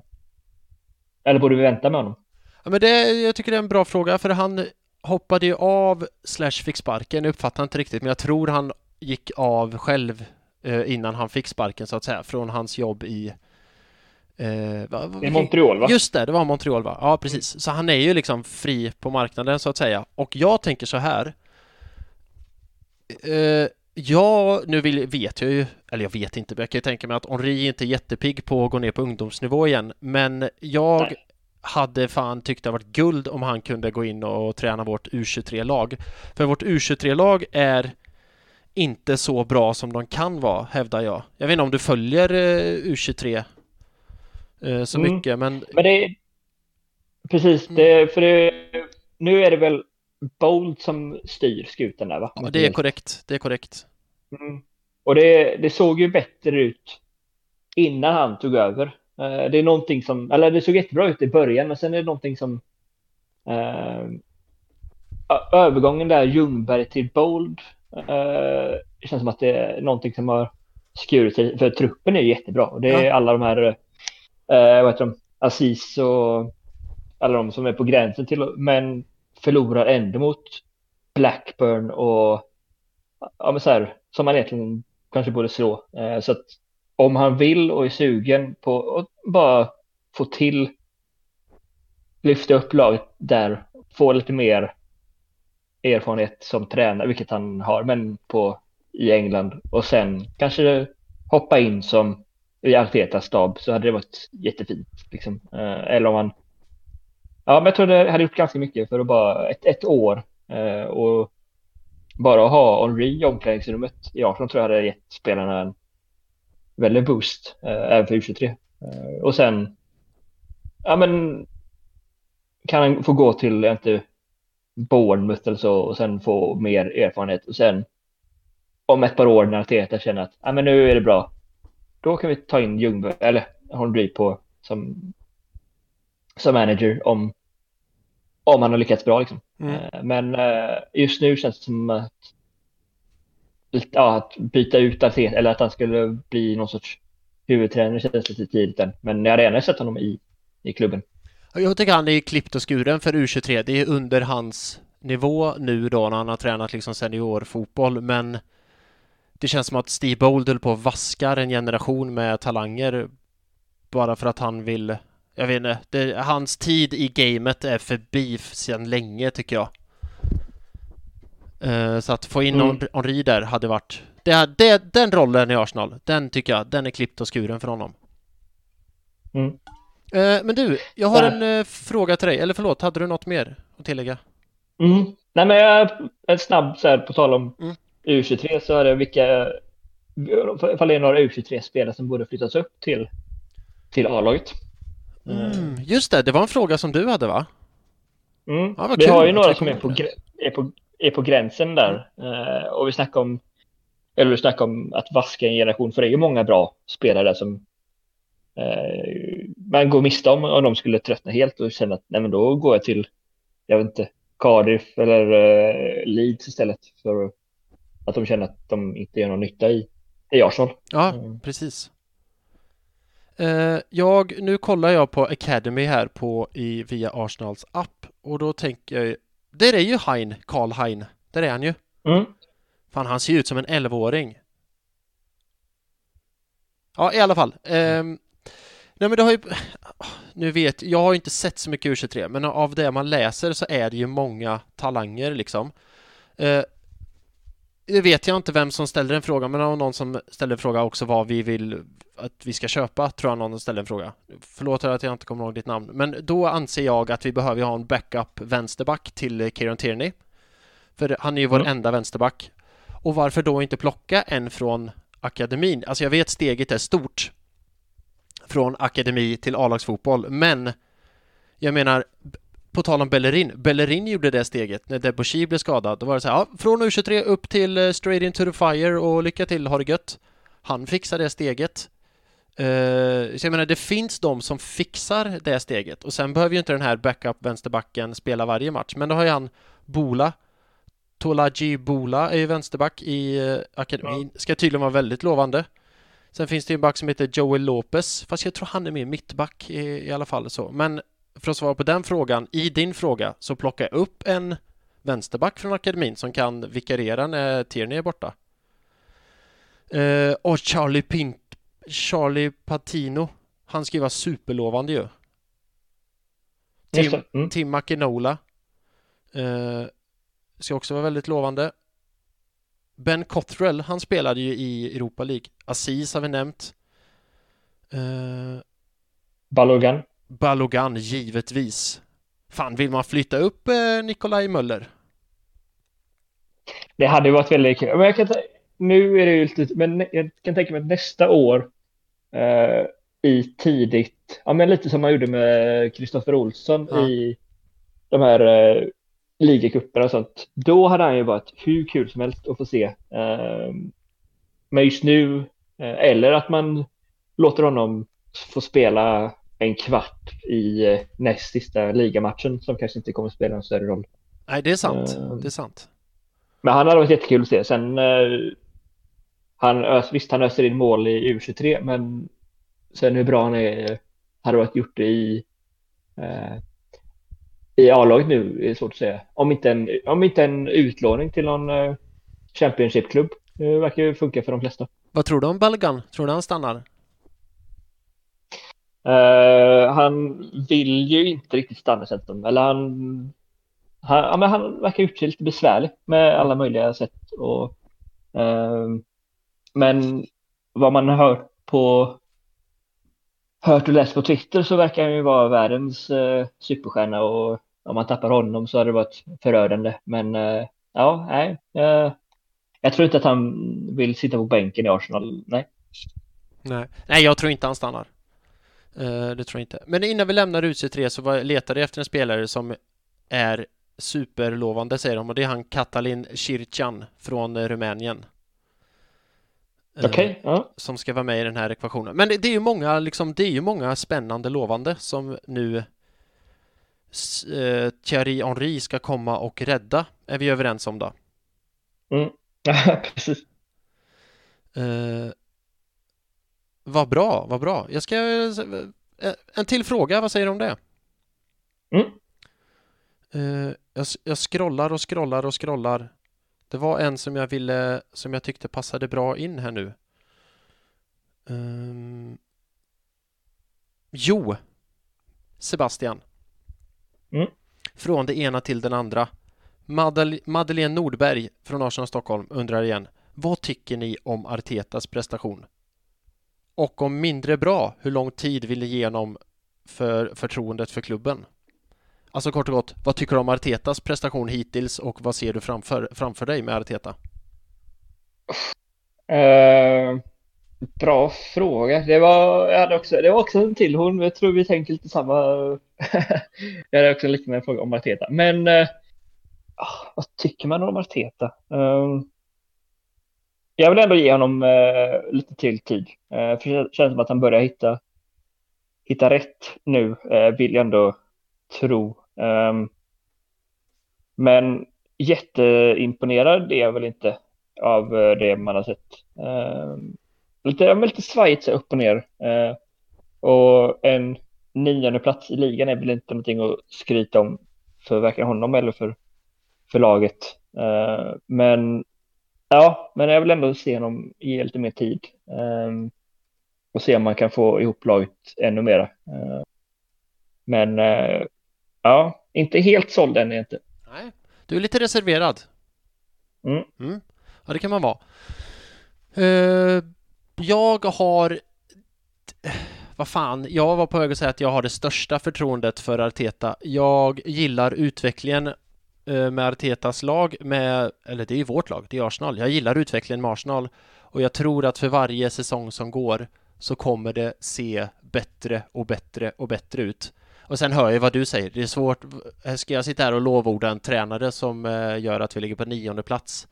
eller borde vi vänta med honom? Ja, men det, jag tycker det är en bra fråga för han hoppade ju av slash fick sparken, jag uppfattar inte riktigt, men jag tror han gick av själv eh, innan han fick sparken så att säga, från hans jobb i eh, I Montreal va? Just det, det var Montreal va? Ja precis, så han är ju liksom fri på marknaden så att säga. Och jag tänker så här eh, Ja, nu vill, vet jag ju, eller jag vet inte, men jag kan ju tänka mig att Henri inte är jättepigg på att gå ner på ungdomsnivå igen, men jag Nej hade fan tyckt det varit guld om han kunde gå in och träna vårt U23-lag. För vårt U23-lag är inte så bra som de kan vara, hävdar jag. Jag vet inte om du följer eh, U23 eh, så mm. mycket, men... Men det är... Precis, det, mm. för det, nu är det väl Bold som styr skutan där, va? Ja, det är korrekt. Det är korrekt. Mm. Och det, det såg ju bättre ut innan han tog över. Eh, det är någonting som, eller det såg jättebra ut i början, men sen är det någonting som eh, övergången där Ljungberg till Bold eh, känns som att det är någonting som har skurit sig, för truppen är jättebra. Det är ja. alla de här, eh, vad heter de, Aziz och alla de som är på gränsen till, men förlorar ändå mot Blackburn och ja, men så här, som man egentligen kanske borde slå. Eh, så att om han vill och är sugen på att bara få till lyfta upp laget där, få lite mer erfarenhet som tränare, vilket han har, men på i England och sen kanske hoppa in som i Artetas stab så hade det varit jättefint. Liksom. Eh, eller om han... Ja, men jag tror det hade gjort ganska mycket för att bara ett, ett år eh, och bara ha Henri i omklädningsrummet i Arsenal tror jag hade gett spelarna en väldigt boost eh, även för U23. Eh, och sen, ja men, kan han få gå till, inte Bournemouth eller så och sen få mer erfarenhet och sen om ett par år när Arteta känner att ja, men nu är det bra. Då kan vi ta in Ljungberg eller Holmby på som, som manager om, om han har lyckats bra. Liksom. Mm. Eh, men just nu känns det som att ja, att byta ut Arteta eller att han skulle bli någon sorts huvudtränare känns lite tidigt än. Men jag hade gärna sett honom i, i klubben. Jag tycker han är klippt och skuren för U23. Det är under hans nivå nu då när han har tränat liksom seniorfotboll men det känns som att Steve Bold höll på och vaskar en generation med talanger bara för att han vill jag vet inte, det, hans tid i gamet är förbi sedan länge tycker jag. Uh, så att få in mm. Henri där hade varit det, det, Den rollen i Arsenal, den tycker jag, den är klippt och skuren för honom. Mm. Uh, men du, jag har en uh, fråga till dig, eller förlåt, hade du något mer att tillägga? Mm. Nej men jag, en snabb så här på tal om mm. U23 så är det vilka, ifall det är några U23-spelare som borde flyttas upp till, till A-laget. Mm, just det, det var en fråga som du hade va? Mm. Ja, vi kul. har ju några som är på, är, på, är på gränsen där. Mm. Uh, och vi snackar om eller vi snackar om att vaska en generation, för det är ju många bra spelare där som uh, man går miste om om de skulle tröttna helt och känna att nej men då går jag till, jag vet inte, Cardiff eller uh, Leeds istället för att de känner att de inte gör någon nytta i, i Arsenal. Ja, mm. precis. Jag, nu kollar jag på Academy här på i, via Arsenals app och då tänker jag Där är ju Hein, Karl Hein. Där är han ju. Mm. Fan, han ser ut som en 11-åring. Ja, i alla fall. Um, nej men det har ju Nu vet jag har inte sett så mycket U23 men av det man läser så är det ju många talanger liksom. Uh, det vet jag inte vem som ställde den frågan, men det var någon som ställde en fråga också vad vi vill att vi ska köpa, tror jag någon ställde en fråga. Förlåt att jag inte kommer ihåg ditt namn, men då anser jag att vi behöver ha en backup vänsterback till Kieran Tierney. För han är ju vår mm. enda vänsterback. Och varför då inte plocka en från akademin? Alltså jag vet steget är stort från akademi till A-lagsfotboll, men jag menar på tal om Bellerin, Bellerin gjorde det steget när Debussy blev skadad. Då var det så här, ja, från U23 upp till uh, straight into the fire och lycka till, ha det gött. Han fixar det steget. Uh, så jag menar, det finns de som fixar det steget och sen behöver ju inte den här backup vänsterbacken spela varje match, men då har ju han Bola Tolaji Bola är ju vänsterback i uh, akademin, ska tydligen vara väldigt lovande. Sen finns det ju en back som heter Joel Lopez, fast jag tror han är mer mittback i, i alla fall så. Men för att svara på den frågan, i din fråga, så plocka upp en vänsterback från akademin som kan vikariera när Tierney är borta. Uh, och Charlie Pint Charlie Patino Han ska ju vara superlovande ju. Tim, mm. Tim McInola uh, Ska också vara väldigt lovande. Ben Cottrell, han spelade ju i Europa League. Aziz har vi nämnt. Uh, Balogan. Balogan, givetvis. Fan, vill man flytta upp eh, Nikolaj Möller? Det hade varit väldigt kul. Men jag kan nu är det ju lite, men jag kan tänka mig att nästa år eh, i tidigt, ja men lite som man gjorde med Kristoffer Olsson ja. i de här eh, ligacuperna och sånt. Då hade han ju varit hur kul som helst att få se. Eh, men just nu, eh, eller att man låter honom få spela en kvart i eh, näst sista ligamatchen som kanske inte kommer att spela en större roll. Nej, det är sant. Uh, det är sant. Men han hade varit jättekul att se. Sen, uh, han visst, han öser in mål i U23, men sen hur bra han är hade varit gjort det i i A-laget nu är svårt att säga. Om inte en, om inte en utlåning till någon Championship-klubb. Verkar ju funka för de flesta. Vad tror du om Balgan? Tror du han stannar? Uh, han vill ju inte riktigt stanna centrum. Eller han, han, ja, men han verkar ju lite besvärlig med alla möjliga sätt. Och, uh, men vad man har på hört och läst på Twitter så verkar han ju vara världens uh, superstjärna och om man tappar honom så hade det varit förödande. Men uh, ja, nej. Uh, jag tror inte att han vill sitta på bänken i Arsenal. Nej. Nej, nej jag tror inte han stannar. Uh, det tror jag inte. Men innan vi lämnar UC3 så var, letade jag efter en spelare som är superlovande säger de och det är han Katalin Circan från uh, Rumänien. Eh, okay, uh, Som ska vara med i den här ekvationen. Men det, det, är ju många, liksom, det är ju många spännande lovande som nu uh, Thierry Henry ska komma och rädda, är vi överens om då? Mm, precis. Uh, vad bra, vad bra. Jag ska... Eh, en till fråga, vad säger du om det? Mm. Uh, jag, jag scrollar och scrollar och scrollar. Det var en som jag ville, som jag tyckte passade bra in här nu. Um... Jo, Sebastian. Mm. Från det ena till den andra. Madel Madeleine Nordberg från Arsenal Stockholm undrar igen. Vad tycker ni om Artetas prestation? Och om mindre bra, hur lång tid vill ni ge honom för förtroendet för klubben? Alltså kort och gott, vad tycker du om Artetas prestation hittills och vad ser du framför, framför dig med Arteta? Uh, bra fråga. Det var, jag hade också, det var också en till hon. Jag tror vi tänker lite samma. jag hade också en liknande fråga om Arteta. Men uh, vad tycker man om Arteta? Uh, jag vill ändå ge honom eh, lite till tid. Eh, för det känns som att han börjar hitta, hitta rätt nu, eh, vill jag ändå tro. Um, men jätteimponerad är jag väl inte av eh, det man har sett. Um, lite, lite svajigt så upp och ner. Uh, och en nionde plats i ligan är väl inte någonting att skryta om för varken honom eller för, för laget. Uh, men ja, men jag vill ändå se honom ge lite mer tid. Um, och se om man kan få ihop laget ännu mera. Uh, men Ja, inte helt såld än inte. Nej, du är lite reserverad. Mm. mm. Ja, det kan man vara. Uh, jag har... Vad fan, jag var på väg att säga att jag har det största förtroendet för Arteta. Jag gillar utvecklingen uh, med Artetas lag, med, eller det är ju vårt lag, det är Arsenal. Jag gillar utvecklingen med Arsenal och jag tror att för varje säsong som går så kommer det se bättre och bättre och bättre ut. Och sen hör jag vad du säger, det är svårt. Ska jag sitta här och lovorda en tränare som eh, gör att vi ligger på nionde plats?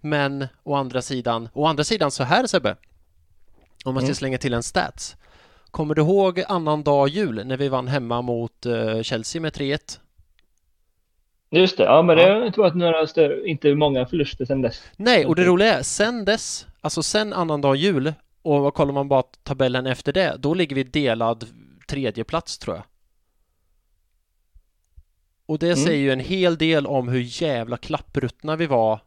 Men å andra sidan, å andra sidan så här Sebbe, om man ska mm. slänga till en stats. Kommer du ihåg annan dag jul när vi vann hemma mot Chelsea med 3-1? Just det, ja men det har inte varit några större, inte många förluster sedan dess. Nej, och det roliga är, sen dess, alltså sen annan jul och kollar man bara tabellen efter det, då ligger vi delad tredje plats tror jag. Och det mm. säger ju en hel del om hur jävla klappruttna vi var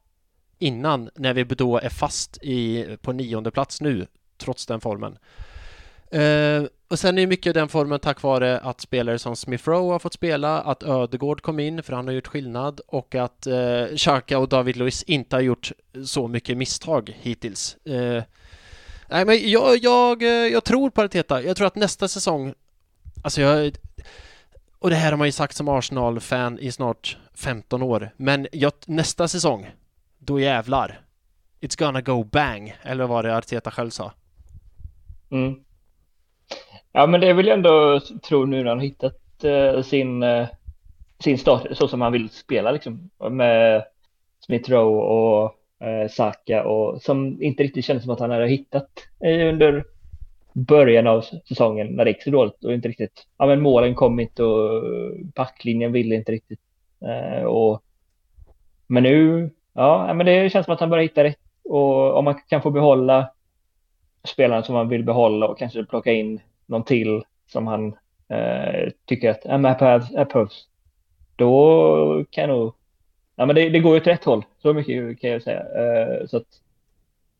innan när vi då är fast i, på nionde plats nu trots den formen. Uh, och sen är mycket den formen tack vare att spelare som Smith Rowe har fått spela, att Ödegård kom in för han har gjort skillnad och att uh, Xhaka och David Luiz inte har gjort så mycket misstag hittills. Uh, nej men jag, jag, jag tror på Arteta. Jag tror att nästa säsong, alltså jag och det här har man ju sagt som Arsenal-fan i snart 15 år. Men jag, nästa säsong, då jävlar. It's gonna go bang, eller vad det Arteta själv sa. Mm. Ja, men det vill jag ändå tro nu när han hittat uh, sin, uh, sin start så som han vill spela liksom. Med Smith Rowe och uh, Saka och som inte riktigt känns som att han hade hittat under början av säsongen när det gick så dåligt och inte riktigt, ja men målen kom inte och backlinjen ville inte riktigt. Och, men nu, ja men det känns som att han börjar hitta rätt och om man kan få behålla spelarna som man vill behålla och kanske plocka in någon till som han eh, tycker att men här behövs. Då kan nog, ja men det, det går ju åt rätt håll, så mycket kan jag säga. Eh, så att,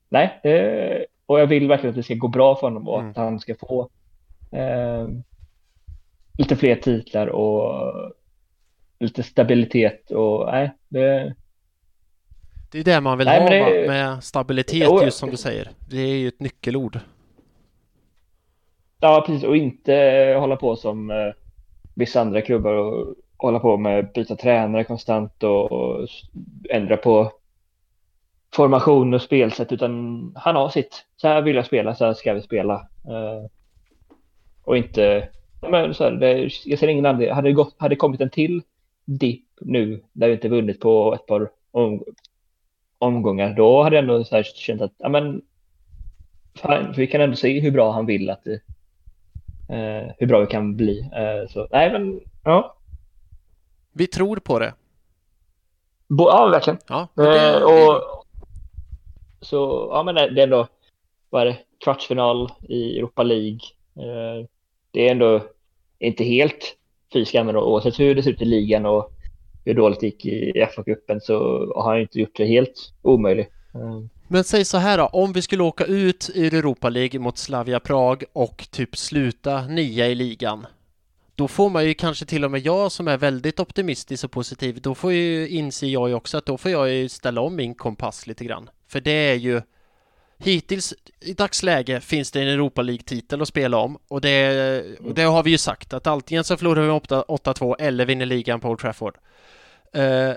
nej, det, och jag vill verkligen att det ska gå bra för honom och mm. att han ska få eh, lite fler titlar och lite stabilitet och nej, det... Det är det man vill nej, ha det... med stabilitet jo, just som du säger. Det är ju ett nyckelord. Ja, precis. Och inte eh, hålla på som eh, vissa andra klubbar och hålla på med att byta tränare konstant och ändra på formation och spelsätt utan han har sitt. Så här vill jag spela, så här ska vi spela. Eh, och inte, men så här, det, jag ser ingen anledning. Hade det, gått, hade det kommit en till dipp nu där vi inte vunnit på ett par om, omgångar, då hade jag ändå så här känt att, ja men, fan, vi kan ändå se hur bra han vill att det, hur bra vi kan bli. Uh, så nej men, ja. Vi tror på det. Bo, ja, verkligen. Ja, det, och, så ja, men det är ändå, vad är det, kvartsfinal i Europa League. Det är ändå inte helt fy skammen oavsett hur det ser ut i ligan och hur dåligt det gick i FA-cupen så har han inte gjort det helt omöjligt. Men säg så här då, om vi skulle åka ut ur Europa League mot Slavia Prag och typ sluta nia i ligan. Då får man ju kanske till och med jag som är väldigt optimistisk och positiv, då får ju inse jag ju också att då får jag ju ställa om min kompass lite grann. För det är ju Hittills i dagsläge finns det en Europa League-titel att spela om och det, och det har vi ju sagt att antingen så förlorar vi 8-2 eller vinner ligan på Old Trafford. Uh,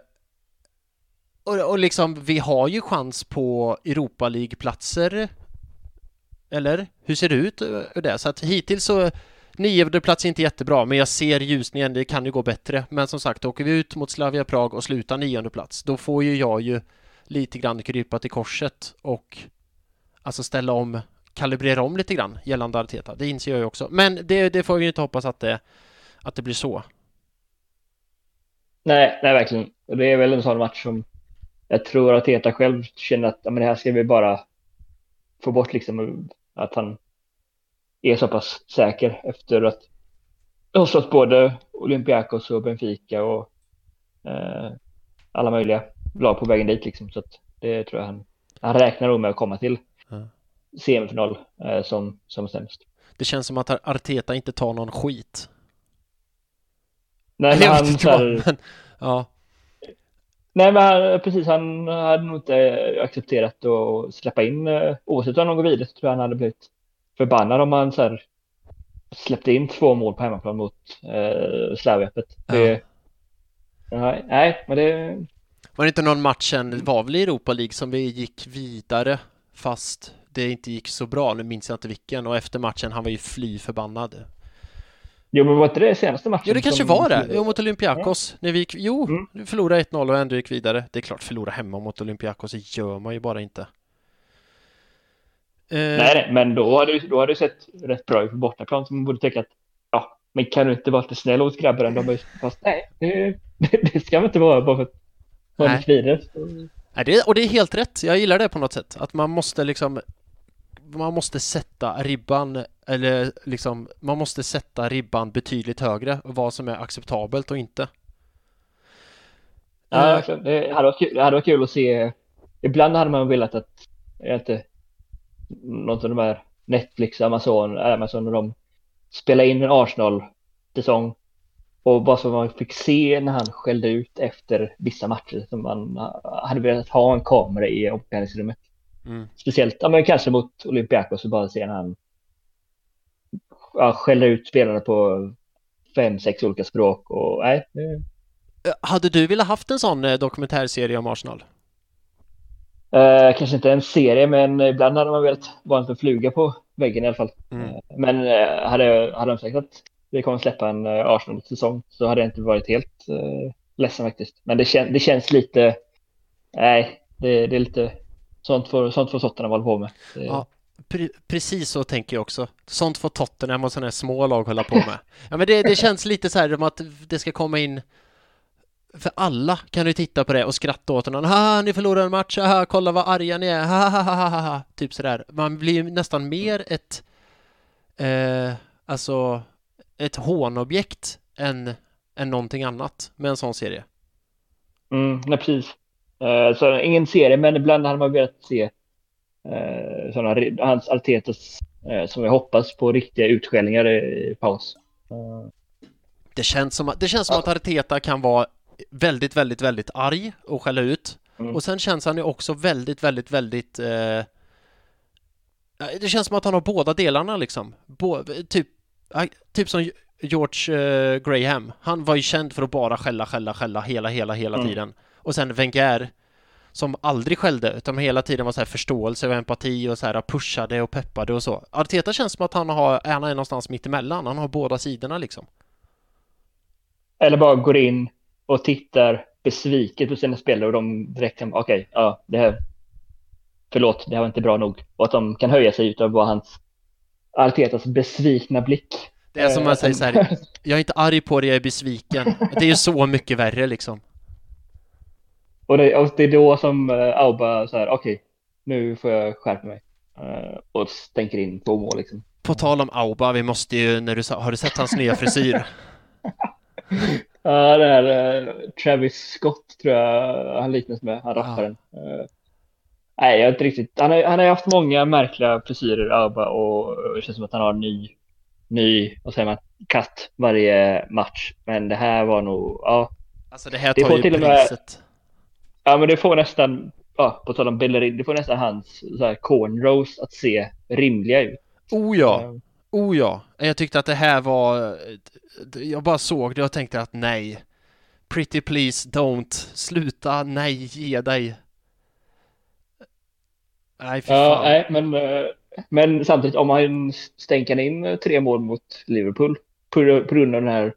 och, och liksom, vi har ju chans på Europa League-platser. Eller? Hur ser det ut eh, ur det? Så att hittills så Nionde plats är inte jättebra, men jag ser ljusningen. Det kan ju gå bättre. Men som sagt, åker vi ut mot Slavia Prag och slutar nionde plats, då får ju jag ju lite grann krypa till korset och alltså ställa om, kalibrera om lite grann gällande Arteta. Det inser jag ju också. Men det, det får vi ju inte hoppas att det, att det blir så. Nej, nej verkligen. Det är väl en sån match som jag tror att Arteta själv känner att men det här ska vi bara få bort liksom att han är så pass säker efter att ha slått både Olympiakos och Benfica och eh, alla möjliga lag på vägen dit liksom. Så att det tror jag han, han räknar nog med att komma till mm. semifinal eh, som, som sämst. Det känns som att Arteta inte tar någon skit. Nej, han, så här, men, ja. Nej, men han, precis, han hade nog inte accepterat att släppa in, eh, oavsett om de går vidare, så tror jag han hade blivit förbannad om man så här, släppte in två mål på hemmaplan mot eh, Slavia. Ja. Nej, nej, men det... Var det inte någon matchen, det var väl i Europa League som vi gick vidare fast det inte gick så bra, nu minns jag inte vilken och efter matchen han var ju fly förbannad. Jo men var inte det senaste matchen? Jo det kanske var det, jo mot Olympiakos. Ja. När vi gick, jo, mm. förlorade 1-0 och ändå gick vidare. Det är klart, förlora hemma mot Olympiakos, det gör man ju bara inte. Eh, nej, men då hade, då hade det sett rätt bra ut på bortaplan så man borde tycka att ja, men kan du inte vara lite snäll mot grabbarna? De är, fast nej, det, det ska man inte vara bara för att man gick vidare. Nej, det, och det är helt rätt. Jag gillar det på något sätt. Att man måste liksom man måste sätta ribban eller liksom man måste sätta ribban betydligt högre vad som är acceptabelt och inte. Ja, uh, det hade varit kul, det hade varit kul att se. Ibland hade man velat att, inte, något av de här Netflix, Amazon, Amazon när de spelar in en Arsenal-säsong och bara så man fick se när han skällde ut efter vissa matcher som man hade velat ha en kamera i omklädningsrummet. Mm. Speciellt, ja men kanske mot Olympiakos så bara se när han ja, skäller ut spelarna på fem, sex olika språk och nej. Hade du velat haft en sån eh, dokumentärserie om Arsenal? Eh, kanske inte en serie, men ibland hade man velat vara en fluga på väggen i alla fall. Mm. Eh, men eh, hade, hade de sagt att vi kommer släppa en eh, Arsenal-säsong så hade jag inte varit helt eh, ledsen faktiskt. Men det, kän, det känns lite, nej, det, det är lite sånt får, sånt får Tottenham hålla på med. Det... Ja, pre precis så tänker jag också. Sånt får Tottenham och sådana här små lag hålla på med. Ja, men det, det känns lite så här att det ska komma in för alla kan du titta på det och skratta åt honom. Ha, ni förlorar en match, ha, kolla vad arga ni är, ha, ha, ha, ha, ha. Typ sådär. Man blir nästan mer ett, eh, alltså, ett hånobjekt än, än någonting annat med en sån serie. Mm, nej, precis. Uh, så ingen serie, men ibland hade man velat se uh, sådana, hans Altetas, uh, som jag hoppas på riktiga utskällningar i, paus. Det känns som, att, det känns som att Arteta kan vara väldigt, väldigt, väldigt arg och skälla ut. Mm. Och sen känns han ju också väldigt, väldigt, väldigt eh, Det känns som att han har båda delarna liksom. Bo, typ, typ som George eh, Graham. Han var ju känd för att bara skälla, skälla, skälla hela, hela, hela mm. tiden. Och sen Wenger som aldrig skällde utan hela tiden var så här förståelse och empati och så här pushade och peppade och så. Arteta känns som att han har, han är någonstans mitt emellan. Han har båda sidorna liksom. Eller bara går in och tittar besviket på sina spelare och de direkt okej, okay, ja, det här, förlåt, det här var inte bra nog. Och att de kan höja sig utav bara hans Artetas besvikna blick. Det är som man säger så här, jag är inte arg på det, jag är besviken. Det är ju så mycket värre liksom. Och det, och det är då som uh, Auba så här, okej, okay, nu får jag skärpa mig. Uh, och stänker in två mål liksom. På tal om Auba, vi måste ju, när du har du sett hans nya frisyr? Ja, det här uh, Travis Scott tror jag han liknas med, han rapparen. Ja. Uh, nej, jag är inte riktigt. Han har, han har haft många märkliga frisyrer, Auba, och det känns som att han har en ny, ny, vad säger man, katt varje match. Men det här var nog, ja. Alltså det här tar det ju till priset. Med, ja, men det får nästan, ja, på tal om Bellerin, det får nästan hans så här, cornrows att se rimliga ut. Oh ja, oh ja. Jag tyckte att det här var, jag bara såg det och tänkte att nej. Pretty please don't. Sluta, nej, ge dig. Nej, för ja, nej, men, men samtidigt om man stänker in tre mål mot Liverpool på, på grund av den här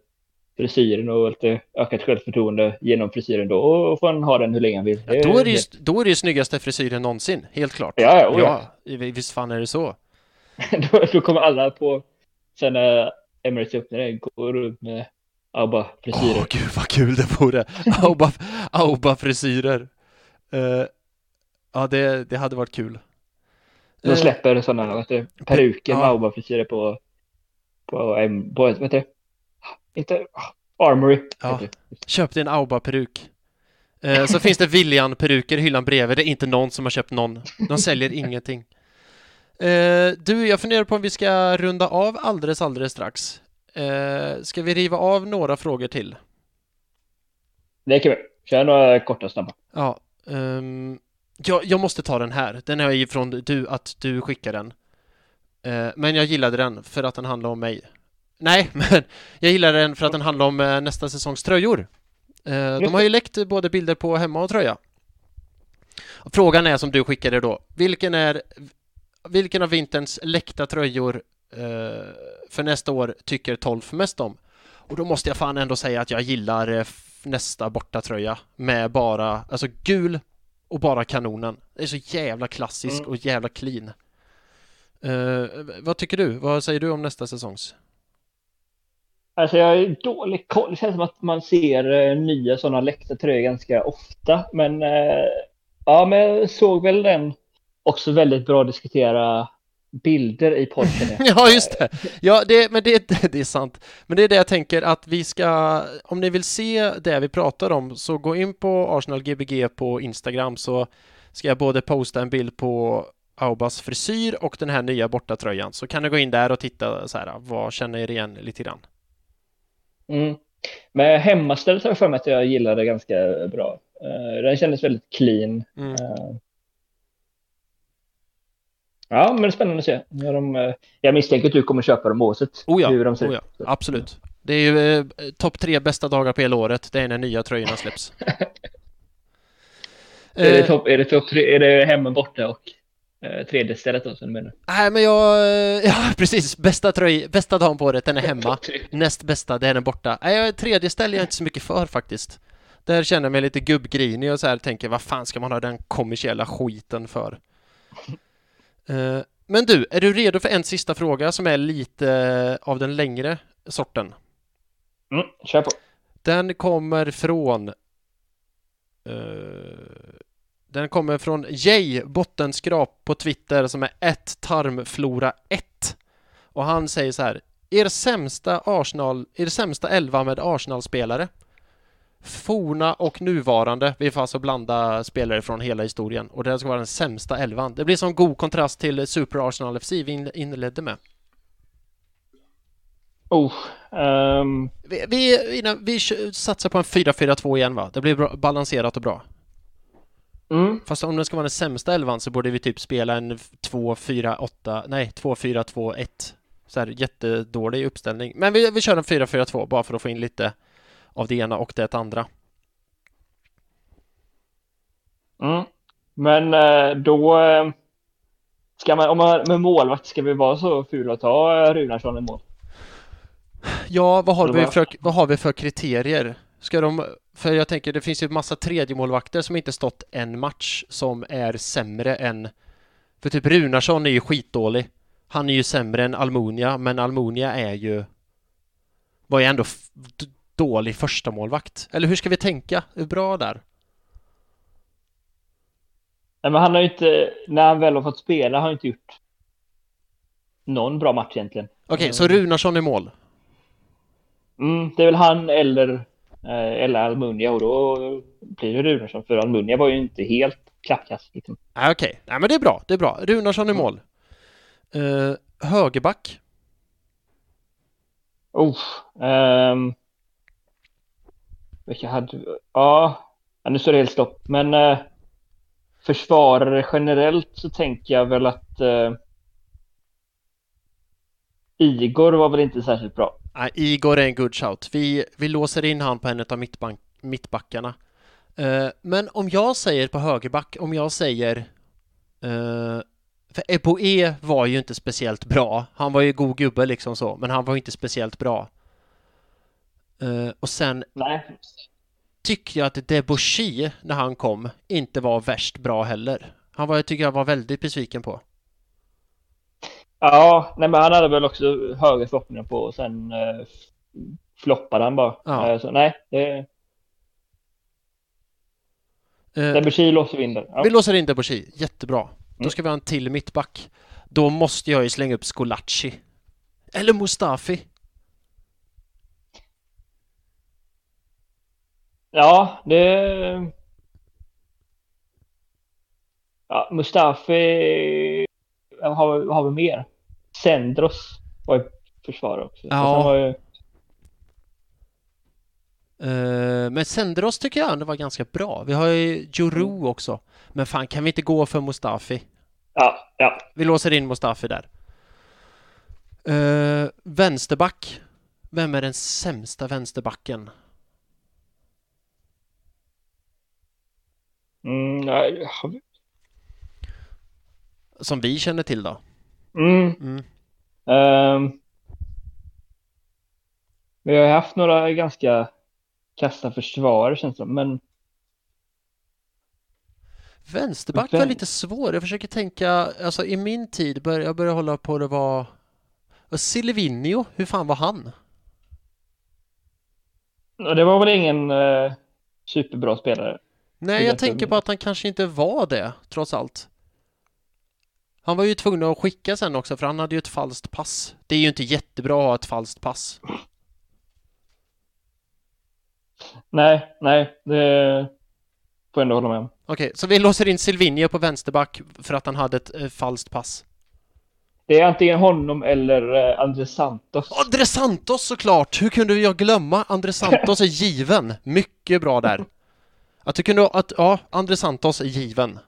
frisyren och lite ökat självförtroende genom frisyren då får han ha den hur länge han vill. Ja, då, är det ju, då är det ju snyggaste frisyren någonsin, helt klart. Ja, ja, ja. visst fan är det så. då, då kommer alla på sen när Emirates öppnade gå runt med Auba-frisyrer. Åh oh, gud vad kul det vore! Auba, Auba-frisyrer. Uh, ja, det, det hade varit kul. De eh, släpper sådana, vad heter det, peruker med Auba-frisyrer på, på, på, på, vad heter det? Inte, Armory. Ja, köp dig en Auba-peruk. Uh, så finns det William-peruker i hyllan bredvid. Det är inte någon som har köpt någon. De säljer ingenting. Uh, du, jag funderar på om vi ska runda av alldeles, alldeles strax. Uh, ska vi riva av några frågor till? Det kan vi. Kör några korta snabba. Ja. Um, jag, jag måste ta den här. Den är ifrån du, att du skickar den. Uh, men jag gillade den för att den handlar om mig. Nej, men jag gillade den för att den handlar om uh, nästa säsongs tröjor. Uh, de har ju läckt både bilder på hemma och tröja. Frågan är som du skickade då. Vilken är vilken av vinterns läckta tröjor eh, för nästa år tycker Tolf mest om? Och då måste jag fan ändå säga att jag gillar eh, nästa bortatröja med bara, alltså gul och bara kanonen. Det är så jävla klassisk mm. och jävla clean. Eh, vad tycker du? Vad säger du om nästa säsongs? Alltså jag har dålig koll. Det känns som att man ser eh, nya sådana läckta tröjor ganska ofta. Men eh, ja, men jag såg väl den också väldigt bra diskutera bilder i podden. ja, just det. Ja, det, men det, det är sant. Men det är det jag tänker att vi ska, om ni vill se det vi pratar om, så gå in på Arsenal Gbg på Instagram så ska jag både posta en bild på Aubas frisyr och den här nya bortatröjan. Så kan ni gå in där och titta så här, vad känner er igen lite grann? Mm. Men hemmastället har jag för mig att jag gillade ganska bra. Uh, den kändes väldigt clean. Mm. Uh, Ja, men det är spännande att se. När de, eh, jag misstänker att du kommer köpa dem oavsett oh ja, hur de ser oh ja, ut. Absolut. Det är ju eh, topp tre bästa dagar på hela året. Det är när nya tröjorna släpps. är, det top, är det top tre? Är det hemma borta och eh, tredje stället då som du menar? Nej, men jag... Eh, ja, precis. Bästa tröj, bästa dagen på året, den är hemma. Näst bästa, det är den borta. Nej, tredje ställer jag inte så mycket för faktiskt. Där känner jag mig lite gubbgrinig och så här tänker, vad fan ska man ha den kommersiella skiten för? Eh, men du, är du redo för en sista fråga som är lite av den längre sorten? Mm, kör på. Den kommer från uh, Den kommer från Jay Bottenskrap på Twitter som är ett tarmflora 1 och han säger så här Er sämsta Arsenal, er sämsta elva med Arsenal-spelare forna och nuvarande. Vi får alltså blanda spelare från hela historien och det ska vara den sämsta elvan. Det blir som god kontrast till Super Arsenal FC vi inledde med. Oh, um... vi, vi, innan, vi satsar på en 4-4-2 igen va? Det blir bra, balanserat och bra. Mm. Fast om det ska vara den sämsta elvan så borde vi typ spela en 2-4-8, nej 2-4-2-1. Så här jättedålig uppställning. Men vi, vi kör en 4-4-2 bara för att få in lite av det ena och det andra. Mm. Men eh, då eh, ska man, om man med målvakt ska vi vara så fula att ta eh, Runarsson i mål? Ja, vad har, vi för, vad har vi för kriterier? Ska de, för jag tänker det finns ju massa tredjemålvakter som inte stått en match som är sämre än för typ Runarsson är ju skitdålig. Han är ju sämre än Almunia, men Almunia är ju var ju ändå dålig första målvakt. Eller hur ska vi tänka? Är bra där? Nej, men han har ju inte, när han väl har fått spela, har han inte gjort någon bra match egentligen. Okej, okay, så Runarsson i mål? Mm, det är väl han eller eller Almunia och då blir det Runarsson för Almunia var ju inte helt klappkast. Liksom. Nej, okej. Nej, men det är bra. Det är bra. Runarsson i mål. Uh, högerback. Oh, um, vilka hade Ja, ja, nu står det helt stopp. Men uh, försvarare generellt så tänker jag väl att uh, Igor var väl inte särskilt bra. Nej, Igor är en good shout. Vi, vi låser in han på en av mittbank, mittbackarna. Uh, men om jag säger på högerback, om jag säger uh, för Eboe var ju inte speciellt bra. Han var ju god gubbe liksom så, men han var inte speciellt bra. Uh, och sen Nej. tycker jag att Debussy, när han kom, inte var värst bra heller. Han var, jag tycker jag var väldigt besviken på. Ja, nej men han hade väl också höga förhoppningar på och sen uh, floppade han bara. Ja. Uh, så nej, det... Uh, Debussy låser vi in där. Ja. Vi låser in Debussy, jättebra. Då Mm. ska vi ha en till mittback. Då måste jag ju slänga upp Scolacci. Eller Mustafi. Ja, det... Ja, Mustafi... Vad har, har vi mer? Sendros var ju försvarare också. Ja. Ju... Uh, men Senderos tycker jag ändå var ganska bra. Vi har ju Juru också. Men fan, kan vi inte gå för Mustafi? Ja, ja. Vi låser in Mustafi där. Uh, vänsterback. Vem är den sämsta vänsterbacken? Mm, ja, har vi- Som vi känner till då? mm. Mm. Ehm. vi har haft några ganska kassa försvarare känns det som, men Vänsterback var lite svår. Jag försöker tänka, alltså i min tid, bör, jag började hålla på det var... Silvinio, hur fan var han? det var väl ingen eh, superbra spelare. Nej, jag tänker på att han kanske inte var det, trots allt. Han var ju tvungen att skicka sen också, för han hade ju ett falskt pass. Det är ju inte jättebra att ha ett falskt pass. Nej, nej, det får jag ändå hålla med om. Okej, så vi låser in Silvinio på vänsterback för att han hade ett eh, falskt pass. Det är antingen honom eller eh, Andres Santos. André Santos såklart! Hur kunde jag glömma? André Santos är given. Mycket bra där. Att du kunde, att, ja, André Santos är given.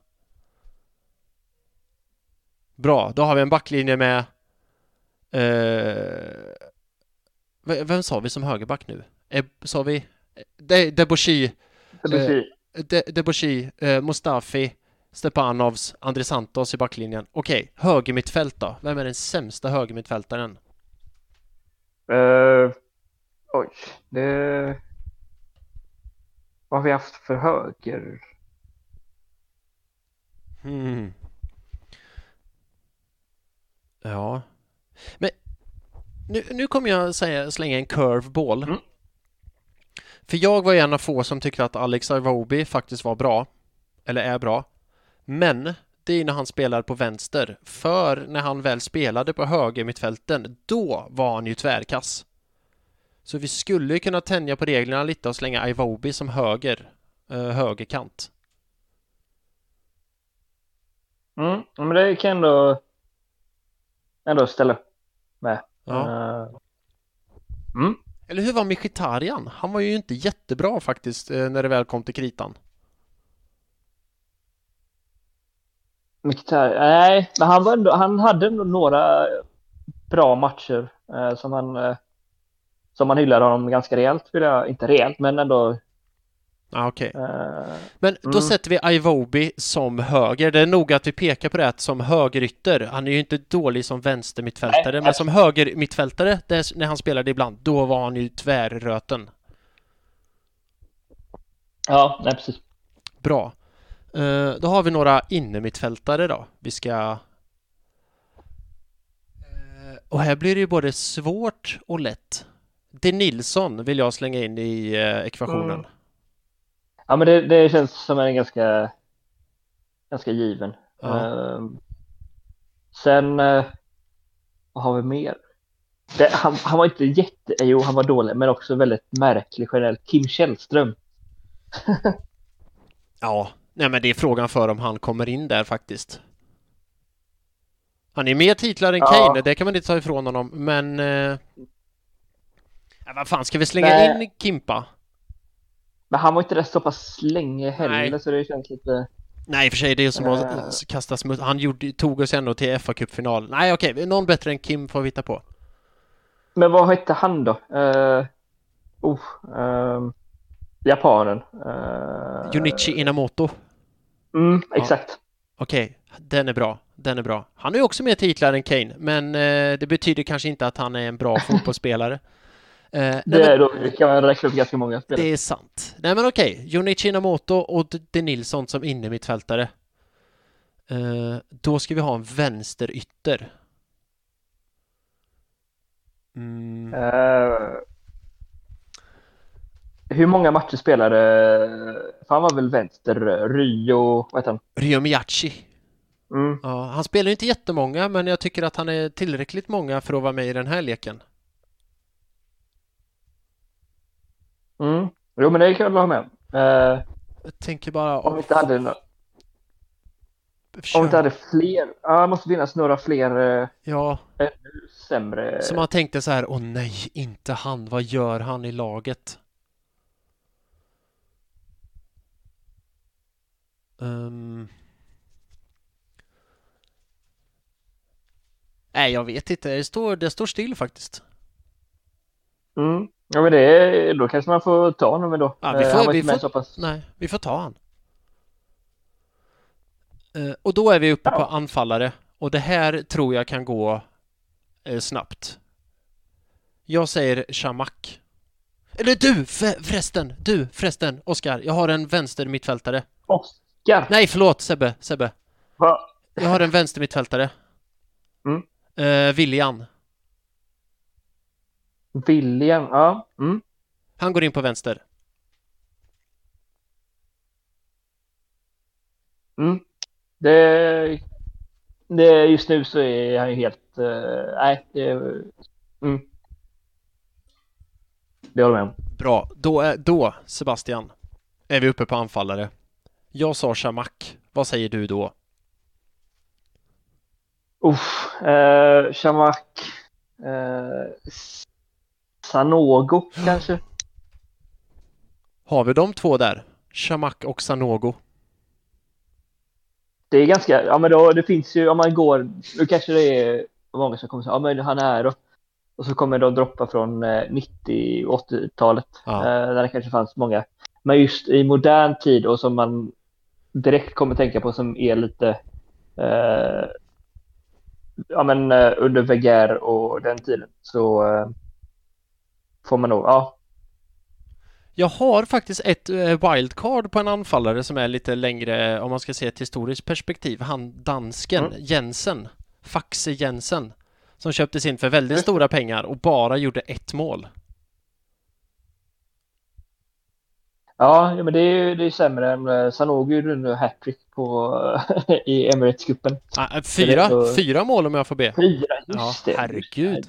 Bra, då har vi en backlinje med... Eh, vem sa vi som högerback nu? Eh, sa vi? De, Debussy, Debussy. De, Debussy, eh, Mustafi, Stepanovs, André Santos i backlinjen. Okej, högermittfält då? Vem är den sämsta högermittfältaren? Eh, oj, det... Vad har vi haft för höger? Hmm. Ja. Men nu, nu kommer jag säga, slänga en curveball. Mm. För jag var en av få som tyckte att Alex Iwobi faktiskt var bra. Eller är bra. Men det är när han spelar på vänster. För när han väl spelade på höger mittfälten, då var han ju tvärkass. Så vi skulle kunna tänja på reglerna lite och slänga Iwobi som höger, eh, högerkant. Mm, men det kan ändå, ändå ställa upp med. Ja. Eh, mm. Eller hur var Mkhitaryan? Han var ju inte jättebra faktiskt eh, när det väl kom till kritan. Mkhitaryan- nej, men han, var ändå, han hade ändå några bra matcher eh, som han eh, som man hyllade honom ganska rejält, vill jag, inte rejält, men ändå. Ja, okej. Eh, Men då Mm. sätter vi Iwobi som höger. Det är nog att vi pekar på det som högerytter. Han är ju inte dålig som vänstermittfältare, Nej, men som högermittfältare, är, när han spelade ibland, då var han ju tvärröten. ja, nej precis. Bra. Eh, då har vi några innermittfältare då. Vi ska... Eh, och här blir det ju både svårt och lätt. Det Nilsson vill jag slänga in i ekvationen. Mm. Ja, men det, det känns som en ganska, ganska given. Ja. Eh, sen, eh, vad har vi mer? det, han, han var inte jätte... Jo, han var dålig, men också väldigt märklig generellt. Kim Källström. Ja, nej men det är frågan för om han kommer in där faktiskt. Han är mer titlar än Ja. Kane, det kan man inte ta ifrån honom, men... Eh... Vad fan, ska vi slänga Nej. in Kimpa? Men han var inte där så pass länge heller, Nej. så det känns lite... Nej, i och för sig, det är som att Eh. kasta smuts. Han gjorde, tog oss ändå till fa Cup-final. Nej, okej, någon bättre än Kim får vi hitta på. Men vad hette han då? Uh, oh, ehm, japanen. Uh, Junichi Inamoto. Mm, exakt. Okej, den är bra. Den är bra. Han är också mer titlar än Kane, men eh, det betyder kanske inte att han är en bra fotbollsspelare. Eh, Det, men, är då kan man räkna upp ganska många spelare. det är sant. Nej men okej, Junichi Inamoto och De Nilsson som inne mittfältare. Eh, då ska vi ha en vänsterytter. Mm. Eh, hur många matcher spelade... För han var väl vänster, Rio, vad heter han? Ryo Miyachi. Mm. Ja, han spelar inte jättemånga, men jag tycker att han är tillräckligt många för att vara med i den här leken. Mm. Jo, men det kan jag hålla med om. Eh, Jag tänker bara... om vi inte hade, no- om vi inte hade fler... Ja, det måste finnas några fler eh, Ja, ännu sämre. så man tänkte så här, åh nej, inte han, vad gör han i laget? Ehm. Nej, jag vet inte. Det står, det står still faktiskt. Mm. Ja, men det då kanske man får ta honom då. Ja, vi får- vi får-. Nej, vi får ta han. Eh, och då är vi uppe Ja. på anfallare. Och det här tror jag kan gå eh, snabbt. Jag säger Shamak. Eller du för, förresten, du förresten, Oskar. Jag har en vänster mittfältare. Oskar! Nej, förlåt Sebbe, Sebbe. Va? Jag har en vänster mittfältare. Mm. Eh, William. William, ja. Mm. Han går in på vänster. Mm. Det, det, just nu så är han ju helt... eh, nej, det... Mm. Det håller jag med om. Bra. Då, är, då, Sebastian, är vi uppe på anfallare. Jag sa Shamak. Vad säger du då? Uff, eh, Shamak. Eh, Sanogo kanske? Har vi de två där? Shamak och Sanogo. Det är ganska, ja men då, det finns ju, om man går, nu kanske det är många som kommer säga, ja men han är då. Och så kommer de droppa från eh, 90 och 80-talet. Ja. Eh, där det kanske fanns många. Men just i modern tid och som man direkt kommer tänka på som är lite eh, ja men eh, under Weger och den tiden så eh, får man nog, ja. Jag har faktiskt ett eh, wildcard på en anfallare som är lite längre, om man ska se ett historiskt perspektiv. Han dansken, Mm. Jensen. Faxe Jensen. Som köptes in för väldigt det. stora pengar och bara gjorde ett mål. Ja, men det är ju det är sämre än eh, Sanogo gjorde nu hattrick på i Emirates-cupen. Ah, fyra, så- fyra mål om jag får be. Fyra, just Ja, det. herregud.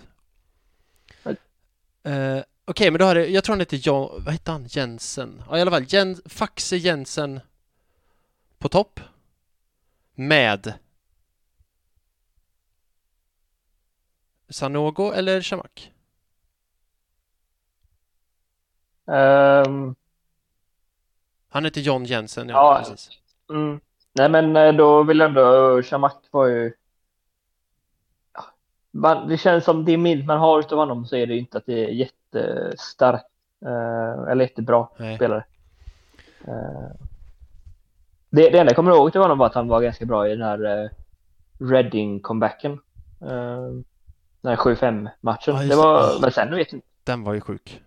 Eh, Okej, men då har det, jag tror han heter John, vad heter han? Jensen? Ja, i alla fall, Jen, Faxe Jensen på topp. Med Sanogo eller Shamak? Ehm, Han heter John Jensen, ja, Ja. precis. mm. Nej, men eh, då vill jag ändå, Shamak var ju... Man, det känns som det minnet man har utav honom så är det ju inte att det är jättestark eh, eller jättebra Nej. spelare. Eh, det, det enda jag kommer ihåg utav honom var att han var ganska bra i den här uh, Reading-comebacken. Uh, den här 7-5 matchen. Ja, det var, men sen vet jag inte. Den var ju sjuk.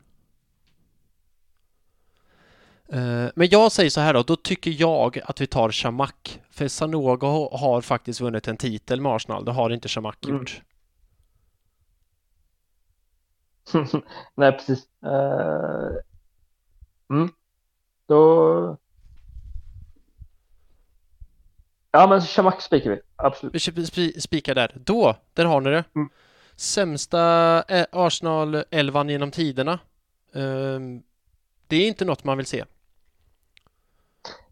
Eh, Men jag säger så här då, då tycker jag att vi tar Shamak. För Sanogo har faktiskt vunnit en titel med Arsenal, det har inte Shamak Mm. Nej, precis. Eh, mm. Då... Ja, men Shamak spikar vi. Absolut. Vi sp- sp- spikar där. Då, där har ni det. Mm. Sämsta eh, Arsenal-elvan genom tiderna. Ehm, det är inte något man vill se.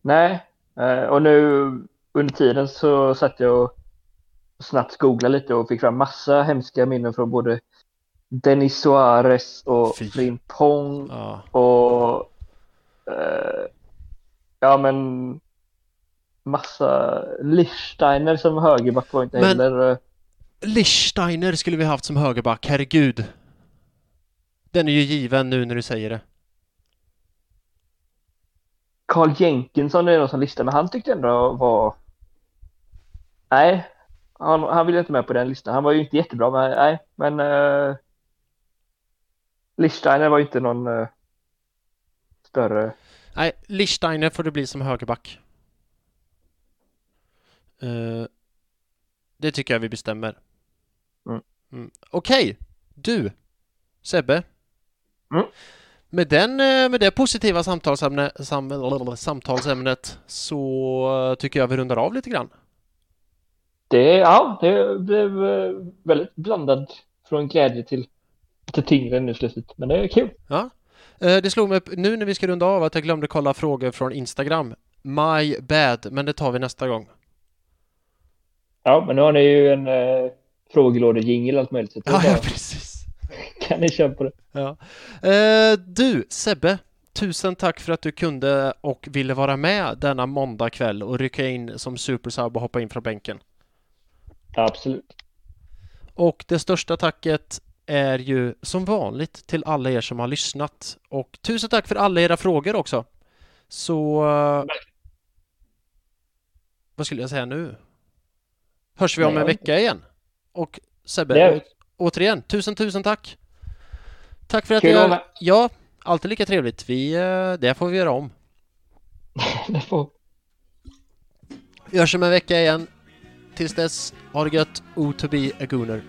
Nej, eh, och nu under tiden så satt jag och snabbt googlade lite och fick fram massa hemska minnen från både Denis Suarez och Fy. Frimpong Ja. och eh, ja men massa Lichsteiner som högerback var inte Men- heller eh, Lichsteiner skulle vi haft som högerback, herregud. Den är ju given nu när du säger det. Carl Jenkinson är någon som listar men han tyckte ändå var nej han, han ville inte med på den listan han var ju inte jättebra men nej men uh, Lichsteiner var ju inte någon eh, större Nej, Lichsteiner får det bli som högerback. Eh, det tycker jag vi bestämmer. Mm. Mm. Okej, du Sebbe. Mm. Med, den, eh, med det positiva samtalsämne, sam, samtalsämnet så tycker jag vi rundar av lite grann. Det, ja, det blev väldigt blandad från glädje till lite tyngre nu slutet. Men det är kul. Ja. Eh, Det slog mig upp nu när vi ska runda av att jag glömde kolla frågor från Instagram. My bad, men det tar vi nästa gång. Ja, men nu har ni ju en eh, frågelådejingel allt möjligt. Så Ja, ja precis. kan ni köra på det. Ja. Eh, du, Sebbe, tusen tack för att du kunde och ville vara med denna måndag kväll och rycka in som supersub och hoppa in från bänken. Absolut. Och det största tacket är ju som vanligt till alla er som har lyssnat. Och tusen tack för alla era frågor också. Så... eh, Vad skulle jag säga nu? Hörs vi om en vecka igen? Och Sebbe, återigen, tusen tusen tack! Tack för att Kul vara med. Ja, alltid lika trevligt. Vi, eh, det får vi göra om. Det får... Vi hörs om en vecka igen. Tills dess, ha det gött. O to be a gooner.